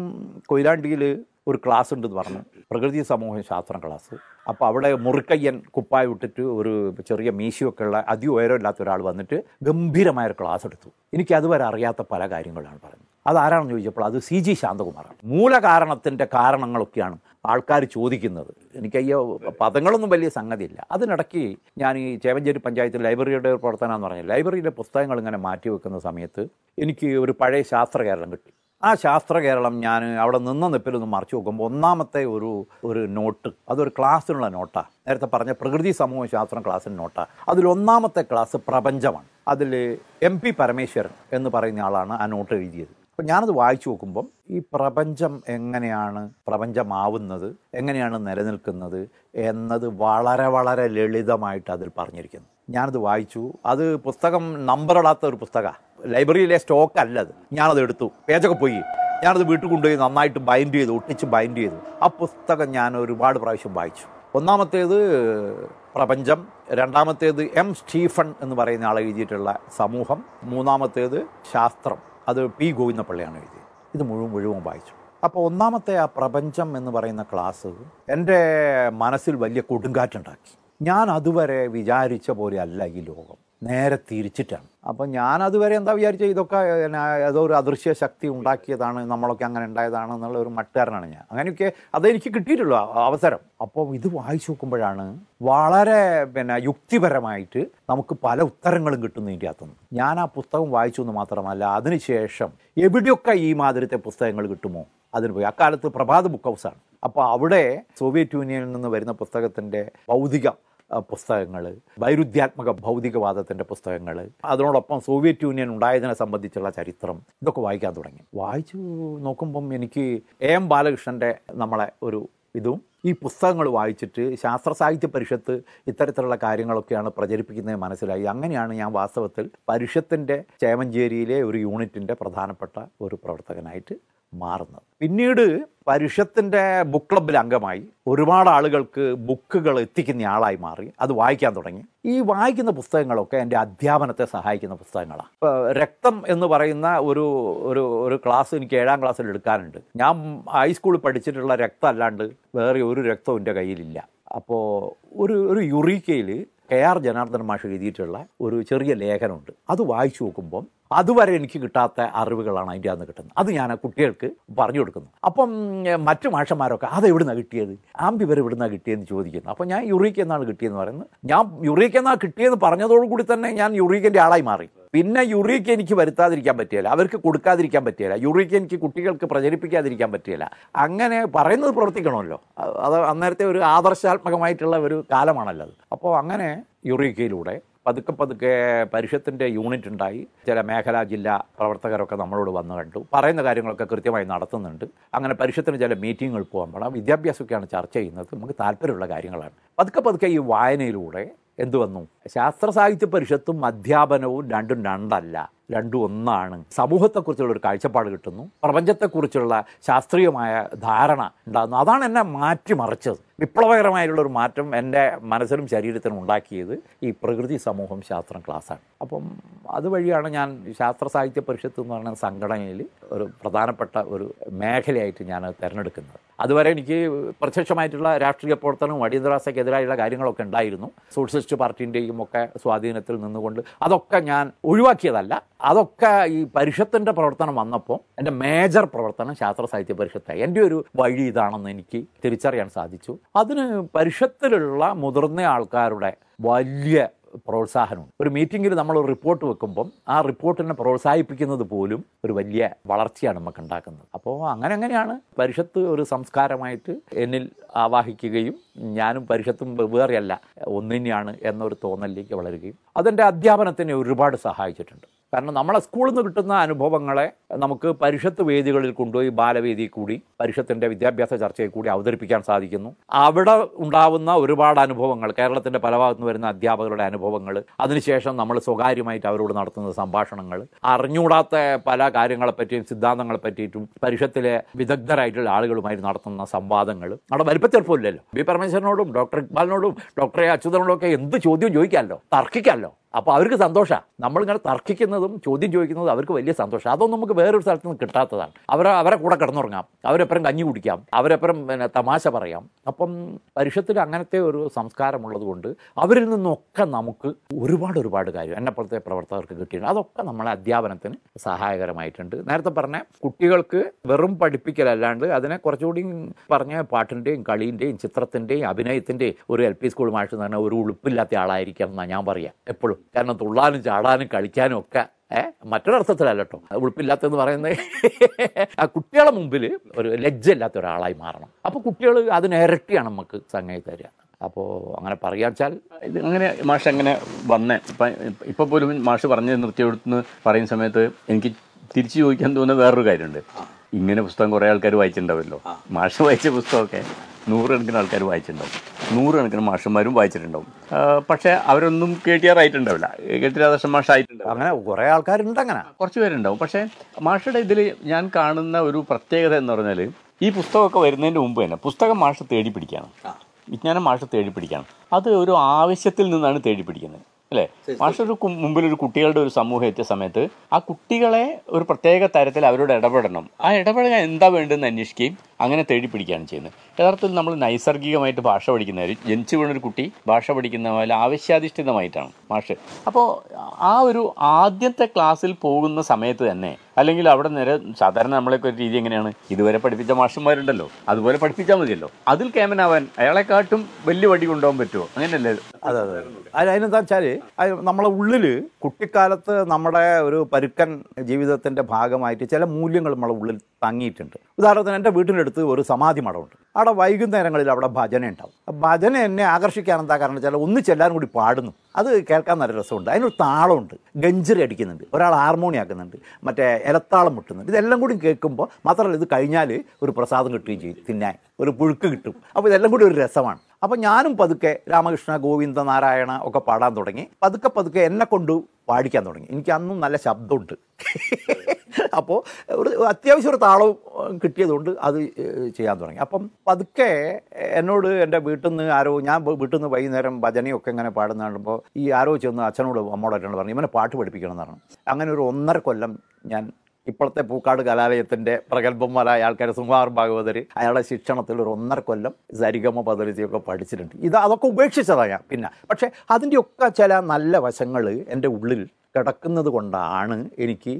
Speaker 2: കൊയിലാണ്ടിയിൽ ഒരു ക്ലാസ് ഉണ്ടെന്ന് പറഞ്ഞു. പ്രകൃതി സമൂഹ ശാസ്ത്രം ക്ലാസ്. അപ്പോൾ അവിടെ മുറുക്കയ്യൻ കുപ്പായ വിട്ടിട്ട് ഒരു ചെറിയ മീശയൊക്കെ ഉള്ള അതി ഉയരമില്ലാത്ത ഒരാൾ വന്നിട്ട് ഗംഭീരമായ ഒരു ക്ലാസ് എടുത്തു. എനിക്ക് അതുവരെ അറിയാത്ത പല കാര്യങ്ങളാണ് പറഞ്ഞത് അതാരാണെന്ന് ചോദിച്ചപ്പോൾ അത് സി ജി ശാന്തകുമാറാണ്. മൂലകാരണത്തിന്റെ കാരണങ്ങളൊക്കെയാണ് ആൾക്കാർ ചോദിക്കുന്നത്. എനിക്ക് അയ്യോ പദങ്ങളൊന്നും വലിയ സംഗതിയില്ല. അതിനിടയ്ക്ക് ഞാൻ ഈ ചേവഞ്ചേരി പഞ്ചായത്ത് ലൈബ്രറിയുടെ ഒരു പ്രവർത്തനം എന്ന് പറഞ്ഞാൽ ലൈബ്രറിയിലെ പുസ്തകങ്ങൾ ഇങ്ങനെ മാറ്റി വെക്കുന്ന സമയത്ത് എനിക്ക് ഒരു പഴയ ശാസ്ത്രകേരളം കിട്ടി. ആ ശാസ്ത്ര കേരളം ഞാൻ അവിടെ നിന്ന നിപ്പിലൊന്ന് മറിച്ചു നോക്കുമ്പോൾ ഒന്നാമത്തെ ഒരു ഒരു നോട്ട് അതൊരു ക്ലാസ്സിനുള്ള നോട്ടാണ് നേരത്തെ പറഞ്ഞ പ്രകൃതി സമൂഹ ശാസ്ത്രം ക്ലാസ്സിന് നോട്ടാണ് അതിൽ ഒന്നാമത്തെ ക്ലാസ് പ്രപഞ്ചമാണ്. അതിൽ എം പി പരമേശ്വരൻ എന്ന് പറയുന്ന ആളാണ് ആ നോട്ട് എഴുതിയത്. അപ്പം ഞാനത് വായിച്ചു നോക്കുമ്പം ഈ പ്രപഞ്ചം എങ്ങനെയാണ് പ്രപഞ്ചമാവുന്നത് എങ്ങനെയാണ് നിലനിൽക്കുന്നത് എന്നത് വളരെ വളരെ ലളിതമായിട്ട് അതിൽ പറഞ്ഞിരിക്കുന്നു. ഞാനത് വായിച്ചു. അത് പുസ്തകം നമ്പറിടാത്ത ഒരു പുസ്തകമാണ് ലൈബ്രറിയിലെ സ്റ്റോക്ക് അല്ല അത് ഞാനത് എടുത്തു. പേജൊക്കെ പോയി. ഞാനത് വീട്ടിൽ കൊണ്ടുപോയി നന്നായിട്ട് ബൈൻഡ് ചെയ്തു ഒട്ടിച്ച് ബൈൻഡ് ചെയ്തു. ആ പുസ്തകം ഞാൻ ഒരുപാട് പ്രാവശ്യം വായിച്ചു. ഒന്നാമത്തേത് പ്രപഞ്ചം. രണ്ടാമത്തേത് എം സ്റ്റീഫൻ എന്ന് പറയുന്ന ആൾ എഴുതിയിട്ടുള്ള സമൂഹം. മൂന്നാമത്തേത് ശാസ്ത്രം. അത് പി ഗോവിന്ദപ്പള്ളിയാണ് എഴുതിയത്. ഇത് മുഴുവൻ മുഴുവൻ വായിച്ചു. അപ്പോൾ ഒന്നാമത്തെ ആ പ്രപഞ്ചം എന്ന് പറയുന്ന ക്ലാസ് എന്റെ മനസ്സിൽ വലിയ കൊടുങ്കാറ്റുണ്ടാക്കി. ഞാൻ അതുവരെ വിചാരിച്ച പോലെ അല്ല ഈ ലോകം. നേരെ തിരിച്ചിട്ടാണ്. അപ്പം ഞാൻ അതുവരെ എന്താ വിചാരിച്ച ഇതൊക്കെ ഏതോ ഒരു അദൃശ്യ ശക്തി ഉണ്ടാക്കിയതാണ് നമ്മളൊക്കെ അങ്ങനെ ഉണ്ടായതാണ് എന്നുള്ള ഒരു മട്ടുകാരനാണ് ഞാൻ. അങ്ങനെയൊക്കെ അതെനിക്ക് കിട്ടിയിട്ടുള്ളൂ അവസരം. അപ്പോൾ ഇത് വായിച്ചു നോക്കുമ്പോഴാണ് വളരെ പിന്നെ യുക്തിപരമായിട്ട് നമുക്ക് പല ഉത്തരങ്ങളും കിട്ടുന്നു ഇതിന്റെ അകത്തുനിന്ന്. ഞാൻ ആ പുസ്തകം വായിച്ചു എന്ന് മാത്രമല്ല അതിനുശേഷം എവിടെയൊക്കെ ഈ മാതിരത്തെ പുസ്തകങ്ങൾ കിട്ടുമോ അതിന് പോയി. അക്കാലത്ത് പ്രഭാത് ബുക്ക് ഹൗസാണ്. അപ്പോൾ അവിടെ സോവിയറ്റ് യൂണിയനിൽ നിന്ന് വരുന്ന പുസ്തകത്തിന്റെ ഭൗതിക പുസ്തകങ്ങൾ വൈരുദ്ധ്യാത്മക ഭൗതികവാദത്തിന്റെ പുസ്തകങ്ങൾ അതിനോടൊപ്പം സോവിയറ്റ് യൂണിയൻ ഉണ്ടായതിനെ സംബന്ധിച്ചുള്ള ചരിത്രം. ഇതൊക്കെ വായിക്കാൻ തുടങ്ങി. വായിച്ചു നോക്കുമ്പം എനിക്ക് എ എം ബാലകൃഷ്ണന്റെ നമ്മളെ ഒരു ഇതും ഈ പുസ്തകങ്ങൾ വായിച്ചിട്ട് ശാസ്ത്ര സാഹിത്യ പരിഷത്ത് ഇത്തരത്തിലുള്ള കാര്യങ്ങളൊക്കെയാണ് പ്രചരിപ്പിക്കുന്നത് മനസ്സിലായി. അങ്ങനെയാണ് ഞാൻ വാസ്തവത്തിൽ പരിഷത്തിന്റെ ചേമഞ്ചേരിയിലെ ഒരു യൂണിറ്റിന്റെ പ്രധാനപ്പെട്ട ഒരു പ്രവർത്തകനായിട്ട് മാറുന്നത്. പിന്നീട് പരുഷത്തിന്റെ ബുക്ക് ക്ലബിൽ അംഗമായി ഒരുപാട് ആളുകൾക്ക് ബുക്കുകൾ എത്തിക്കുന്ന ആളായി മാറി. അത് വായിക്കാൻ തുടങ്ങി. ഈ വായിക്കുന്ന പുസ്തകങ്ങളൊക്കെ എന്റെ അധ്യാപനത്തെ സഹായിക്കുന്ന പുസ്തകങ്ങളാണ്. ഇപ്പോൾ രക്തം എന്ന് പറയുന്ന ഒരു ഒരു ഒരു ക്ലാസ് എനിക്ക് ഏഴാം ക്ലാസ്സിൽ എടുക്കാനുണ്ട്. ഞാൻ ഹൈസ്കൂളിൽ പഠിച്ചിട്ടുള്ള രക്തം അല്ലാണ്ട് വേറെ ഒരു രക്തവും എന്റെ കയ്യിലില്ല. അപ്പോൾ ഒരു ഒരു യുറീക്കയിൽ കെ ആർ ജനാർദ്ദൻ മാഷ് എഴുതിയിട്ടുള്ള ഒരു ചെറിയ ലേഖനമുണ്ട്. അത് വായിച്ചു നോക്കുമ്പം അതുവരെ എനിക്ക് കിട്ടാത്ത അറിവുകളാണ് അതിന്റെ അകത്ത് കിട്ടുന്നത്. അത് ഞാൻ ആ കുട്ടികൾക്ക് പറഞ്ഞു കൊടുക്കുന്നു. അപ്പം മറ്റു മാഷന്മാരൊക്കെ അത് എവിടുന്നാണ് കിട്ടിയത്? ആംബിവർ എവിടുന്നാണ് കിട്ടിയതെന്ന് ചോദിക്കുന്നു. അപ്പം ഞാൻ യുറീക്ക് എന്നാണ് കിട്ടിയെന്ന് പറയുന്നത്. ഞാൻ യുറീക്ക് എന്നാണ് കിട്ടിയെന്ന് പറഞ്ഞതോടുകൂടി തന്നെ ഞാൻ യുറീക്കിന്റെ ആളായി മാറി. പിന്നെ യുറീക്ക് എനിക്ക് വരുത്താതിരിക്കാൻ പറ്റിയല്ല. അവർക്ക് കൊടുക്കാതിരിക്കാൻ പറ്റിയല്ല. യുറീക്ക് എനിക്ക് കുട്ടികൾക്ക് പ്രചരിപ്പിക്കാതിരിക്കാൻ പറ്റിയല്ല. അങ്ങനെ പറയുന്നത് പ്രവർത്തിക്കണമല്ലോ. അത് അന്നേരത്തെ ഒരു ആദർശാത്മകമായിട്ടുള്ള ഒരു കാലമാണല്ലോ അത്. അപ്പോൾ അങ്ങനെ യുറീക്കയിലൂടെ പതുക്കെ പതുക്കെ പരിഷത്തിന്റെ യൂണിറ്റ് ഉണ്ടായി. ചില മേഖലാ ജില്ലാ പ്രവർത്തകരൊക്കെ നമ്മളോട് വന്നു കണ്ടു. പറയുന്ന കാര്യങ്ങളൊക്കെ കൃത്യമായി നടത്തുന്നുണ്ട്. അങ്ങനെ പരിഷത്തിന് ചില മീറ്റിങ്ങുകൾ പോകാൻ പാടാം. വിദ്യാഭ്യാസമൊക്കെയാണ് ചർച്ച ചെയ്യുന്നത്. നമുക്ക് താല്പര്യമുള്ള കാര്യങ്ങളാണ്. പതുക്കെ പതുക്കെ ഈ വായനയിലൂടെ എന്തു വന്നു? ശാസ്ത്ര സാഹിത്യ പരിഷത്തും അധ്യാപനവും രണ്ടും രണ്ടല്ല രണ്ടും ഒന്നാണ്. സമൂഹത്തെക്കുറിച്ചുള്ള ഒരു കാഴ്ചപ്പാട് കിട്ടുന്നു. പ്രപഞ്ചത്തെക്കുറിച്ചുള്ള ശാസ്ത്രീയമായ ധാരണ ഉണ്ടാകുന്നു. അതാണ് എന്നെ മാറ്റിമറിച്ചത്. വിപ്ലവകരമായിട്ടുള്ള ഒരു മാറ്റം എന്റെ മനസ്സിലും ശരീരത്തിനും ഉണ്ടാക്കിയത് ഈ പ്രകൃതി സമൂഹം ശാസ്ത്രം ക്ലാസ്സാണ്. അപ്പം അതുവഴിയാണ് ഞാൻ ശാസ്ത്ര സാഹിത്യ പരിഷത്ത് എന്ന് പറയുന്ന സംഘടനയിൽ ഒരു പ്രധാനപ്പെട്ട ഒരു മേഖലയായിട്ട് ഞാൻ തിരഞ്ഞെടുക്കുന്നത്. അതുവരെ എനിക്ക് പ്രത്യക്ഷമായിട്ടുള്ള രാഷ്ട്രീയ പ്രവർത്തനവും അടിയന്തരാവസ്ഥയ്ക്കെതിരായുള്ള കാര്യങ്ങളൊക്കെ ഉണ്ടായിരുന്നു. സോഷ്യലിസ്റ്റ് പാർട്ടിന്റെയും ഒക്കെ സ്വാധീനത്തിൽ നിന്നുകൊണ്ട് അതൊക്കെ ഞാൻ ഒഴിവാക്കിയതല്ല. അതൊക്കെ ഈ പരിഷത്തിന്റെ പ്രവർത്തനം വന്നപ്പോൾ എന്റെ മേജർ പ്രവർത്തനം ശാസ്ത്ര സാഹിത്യ പരിഷത്തായി. എന്റെ ഒരു വഴി ഇതാണെന്ന് എനിക്ക് തിരിച്ചറിയാൻ സാധിച്ചു. അതിന് പരിഷത്തിലുള്ള മുതിർന്ന ആൾക്കാരുടെ വലിയ പ്രോത്സാഹനമുണ്ട്. ഒരു മീറ്റിങ്ങിൽ നമ്മൾ ഒരു റിപ്പോർട്ട് വെക്കുമ്പം ആ റിപ്പോർട്ടിനെ പ്രോത്സാഹിപ്പിക്കുന്നത് പോലും ഒരു വലിയ വളർച്ചയാണ് നമുക്ക് ഉണ്ടാക്കുന്നത് അപ്പോൾ അങ്ങനെ അങ്ങനെയാണ് പരിഷത്ത് ഒരു സംസ്കാരമായിട്ട് എന്നിൽ ആവാഹിക്കുകയും ഞാനും പരിഷത്തും വെവ്വേറെയല്ല ഒന്നിനെയാണ് എന്നൊരു തോന്നലിലേക്ക് വളരുകയും അതെന്റെ അധ്യാപനത്തിനെ ഒരുപാട് സഹായിച്ചിട്ടുണ്ട്. കാരണം നമ്മളെ സ്കൂളിൽ നിന്ന് കിട്ടുന്ന അനുഭവങ്ങളെ നമുക്ക് പരിഷത്ത് വേദികളിൽ കൊണ്ടുപോയി ബാലവേദി കൂടി പരിഷത്തിന്റെ വിദ്യാഭ്യാസ ചർച്ചയിൽ കൂടി അവതരിപ്പിക്കാൻ സാധിക്കുന്നു. അവിടെ ഉണ്ടാവുന്ന ഒരുപാട് അനുഭവങ്ങൾ കേരളത്തിന്റെ പല ഭാഗത്തുനിന്ന് വരുന്ന അധ്യാപകരുടെ അനുഭവങ്ങൾ അതിനുശേഷം നമ്മൾ സ്വകാര്യമായിട്ട് അവരോട് നടത്തുന്ന സംഭാഷണങ്ങൾ അറിഞ്ഞുകൂടാത്ത പല കാര്യങ്ങളെപ്പറ്റിയും സിദ്ധാന്തങ്ങളെ പറ്റിയിട്ടും പരിഷത്തിലെ വിദഗ്ധരായിട്ടുള്ള ആളുകളുമായി നടത്തുന്ന സംവാദങ്ങൾ. അവിടെ വലിപ്പച്ചെറുപ്പമില്ലല്ലോ ബി പരമേശ്വരനോടും ഡോക്ടർ ഇക്ബാലിനോടും ഡോക്ടറെ അച്യുതനോടും ഒക്കെ എന്ത് ചോദ്യം ചോദിക്കാമല്ലോ? തർക്കിക്കാമല്ലോ?
Speaker 4: അപ്പോൾ അവർക്ക് സന്തോഷമാണ് നമ്മളിങ്ങനെ തർക്കിക്കുന്നതും ചോദ്യം ചോദിക്കുന്നതും അവർക്ക് വലിയ സന്തോഷം. അതൊന്നും നമുക്ക് വേറൊരു സ്ഥലത്ത് നിന്ന് കിട്ടാത്തതാണ്. അവർ അവരെ കൂടെ കിടന്നുറങ്ങാം. അവരെപ്പുറം കഞ്ഞി കുടിക്കാം. അവരെപ്പുറം പിന്നെ തമാശ പറയാം. അപ്പം പരിഷത്തിൽ അങ്ങനത്തെ ഒരു സംസ്കാരമുള്ളത് കൊണ്ട് അവരിൽ നിന്നൊക്കെ നമുക്ക് ഒരുപാട് ഒരുപാട് കാര്യം എന്നെപ്പുറത്തെ പ്രവർത്തകർക്ക് കിട്ടിയിട്ടുണ്ട്. അതൊക്കെ നമ്മളെ അധ്യാപനത്തിന് സഹായകരമായിട്ടുണ്ട്. നേരത്തെ പറഞ്ഞ കുട്ടികൾക്ക് വെറും പഠിപ്പിക്കലല്ലാണ്ട് അതിനെ കുറച്ചുകൂടി പറഞ്ഞ പാട്ടിന്റെയും കളീന്റെയും ചിത്രത്തിന്റെയും അഭിനയത്തിന്റെയും ഒരു എൽ പി സ്കൂൾ മാഷ് പറഞ്ഞാൽ ഒരു ഉളുപ്പില്ലാത്ത ആളായിരിക്കണം എന്നാണ് ഞാൻ പറയാം. എപ്പോഴും. കാരണം തുള്ളാനും ചാടാനും കളിക്കാനും ഒക്കെ ഏഹ് മറ്റൊരർത്ഥത്തിലല്ല കേട്ടോ ഉളുപ്പില്ലാത്തെന്ന് പറയുന്നത് ആ കുട്ടികളെ മുമ്പിൽ ഒരു ലജ്ജയില്ലാത്ത ഒരാളായി മാറണം. അപ്പോൾ കുട്ടികൾ അതിന് ഇരട്ടിയാണ് നമുക്ക് സംഗതി തരിക. അപ്പോൾ അങ്ങനെ പറയാച്ചാൽ
Speaker 3: ഇത് അങ്ങനെ മാഷ് അങ്ങനെ വന്നേ. ഇപ്പം ഇപ്പം പോലും മാഷ് പറഞ്ഞ് നിർത്തിയെടുത്തുനിന്ന് പറയുന്ന സമയത്ത് എനിക്ക് തിരിച്ചു ചോദിക്കാൻ തോന്നുന്ന വേറൊരു കാര്യമുണ്ട്. ഇങ്ങനെ പുസ്തകം കുറേ ആൾക്കാർ വായിച്ചിട്ടുണ്ടാവുമല്ലോ മാഷ് വായിച്ച പുസ്തകമൊക്കെ നൂറുകണക്കിന് ആൾക്കാർ വായിച്ചിട്ടുണ്ടാവും. നൂറുകണക്കിന് മാഷന്മാരും വായിച്ചിട്ടുണ്ടാവും. പക്ഷേ അവരൊന്നും കെ ടി ആർ ആയിട്ടുണ്ടാവില്ല. കെ ടി രാധാകൃഷ്ണൻ മാഷ്
Speaker 2: അങ്ങനെ കുറേ ആൾക്കാരുണ്ട് അങ്ങനെ.
Speaker 3: കുറച്ച് പേരുണ്ടാവും. പക്ഷേ മാഷയുടെ ഇതിൽ ഞാൻ കാണുന്ന ഒരു പ്രത്യേകത എന്ന് പറഞ്ഞാൽ ഈ പുസ്തകമൊക്കെ വരുന്നതിന്റെ മുമ്പ് തന്നെ പുസ്തകം മാഷ് തേടി പിടിക്കുകയാണ് വിജ്ഞാനം മാഷ് തേടി പിടിക്കുകയാണ് അത് ഒരു ആവശ്യത്തിൽ നിന്നാണ് തേടി പിടിക്കുന്നത്. അല്ലേ? മാഷ് ഒരു കു- മുമ്പിൽ ഒരു കുട്ടികളുടെ ഒരു സമൂഹം എത്തിയ സമയത്ത് ആ കുട്ടികളെ ഒരു പ്രത്യേക തരത്തിൽ അവരോട് ഇടപെടണം. ആ ഇടപെടാൻ എന്താ വേണ്ടതെന്ന് അന്വേഷിക്കുകയും അങ്ങനെ തേടി പിടിക്കുകയാണ് ചെയ്യുന്നത്. യഥാർത്ഥത്തിൽ നമ്മൾ നൈസർഗികമായിട്ട് ഭാഷ പഠിക്കുന്നവർ ജനിച്ചു വീണൊരു കുട്ടി ഭാഷ പഠിക്കുന്ന പോലെ ആവശ്യാധിഷ്ഠിതമായിട്ടാണ് ഭാഷ. അപ്പോൾ ആ ഒരു ആദ്യത്തെ ക്ലാസ്സിൽ പോകുന്ന സമയത്ത് തന്നെ അല്ലെങ്കിൽ അവിടെ നേരെ സാധാരണ നമ്മളൊക്കെ ഒരു രീതി എങ്ങനെയാണ്? ഇതുവരെ പഠിപ്പിച്ച മാഷന്മാരുണ്ടല്ലോ അതുപോലെ പഠിപ്പിച്ചാൽ മതിയല്ലോ. അതിൽ കേമനാവാൻ അയാളെക്കാട്ടും വലിയ വടി കൊണ്ടുപോകാൻ പറ്റുമോ അങ്ങനെയല്ലേ?
Speaker 2: അതെ അതെ. അത് അതിനെന്താ വെച്ചാൽ നമ്മളെ ഉള്ളിൽ കുട്ടിക്കാലത്ത് നമ്മുടെ ഒരു പരുക്കൻ ജീവിതത്തിന്റെ ഭാഗമായിട്ട് ചില മൂല്യങ്ങൾ നമ്മളെ ഉള്ളിൽ തങ്ങിയിട്ടുണ്ട്. ഉദാഹരണത്തിന് എന്റെ വീട്ടിനടുത്ത് ഒരു സമാധി മഠമുണ്ട്. അവിടെ വൈകുന്നേരങ്ങളിൽ അവിടെ ഭജന ഉണ്ടാവും. ഭജന എന്നെ ആകർഷിക്കാൻ എന്താ കാരണം വെച്ചാൽ ഒന്നിച്ചെല്ലാവരും കൂടി പാടുന്നു. അത് കേൾക്കാൻ നല്ല രസമുണ്ട്. അതിനൊരു താളമുണ്ട്. ഗഞ്ചറി അടിക്കുന്നുണ്ട്. ഒരാൾ ഹാർമോണി ആക്കുന്നുണ്ട്. മറ്റേ ഇലത്താളം മുട്ടുന്നുണ്ട്. ഇതെല്ലാം കൂടി കേൾക്കുമ്പോൾ മാത്രമല്ല ഇത് കഴിഞ്ഞാൽ ഒരു പ്രസാദം കിട്ടുകയും ചെയ്യും. തിന്നാൻ. ഒരു പുഴുക്ക് കിട്ടും. അപ്പോൾ ഇതെല്ലാം കൂടി ഒരു രസമാണ്. അപ്പോൾ ഞാനും പതുക്കെ രാമകൃഷ്ണ ഗോവിന്ദ നാരായണ ഒക്കെ പാടാൻ തുടങ്ങി. പതുക്കെ പതുക്കെ എന്നെ കൊണ്ട് പാടിക്കാൻ തുടങ്ങി. എനിക്ക് അന്നും നല്ല ശബ്ദമുണ്ട്. അപ്പോൾ ഒരു അത്യാവശ്യം ഒരു താളവും കിട്ടിയതുകൊണ്ട് അത് ചെയ്യാൻ തുടങ്ങി. അപ്പം പതുക്കെ എന്നോട് എന്റെ വീട്ടിൽ നിന്ന് ആരോ ഞാൻ വീട്ടിൽ നിന്ന് വൈകുന്നേരം ഭജനയൊക്കെ ഇങ്ങനെ പാടുന്ന കാണുമ്പോൾ ഈ ആരോ ചെന്ന് അച്ഛനോട് അമ്മോടായിട്ടാണ് പറഞ്ഞു ഇവനെ പാട്ട് പഠിപ്പിക്കണം എന്ന് അങ്ങനെ ഒരു ഒന്നര കൊല്ലം ഞാൻ ഇപ്പോഴത്തെ പൂക്കാട് കലാലയത്തിന്റെ പ്രഗത്ഭന്മാരായ ആൾക്കാർ സുമാർ ഭാഗവതർ അയാളുടെ ശിക്ഷണത്തിൽ ഒരു ഒന്നര കൊല്ലം സരിഗമ പദ്ധതിയൊക്കെ പഠിച്ചിട്ടുണ്ട്. ഇത് അതൊക്കെ ഉപേക്ഷിച്ചതാണ് ഞാൻ. പിന്നെ പക്ഷേ അതിന്റെയൊക്കെ ചില നല്ല വശങ്ങൾ എന്റെ ഉള്ളിൽ കിടക്കുന്നത് കൊണ്ടാണ് എനിക്ക്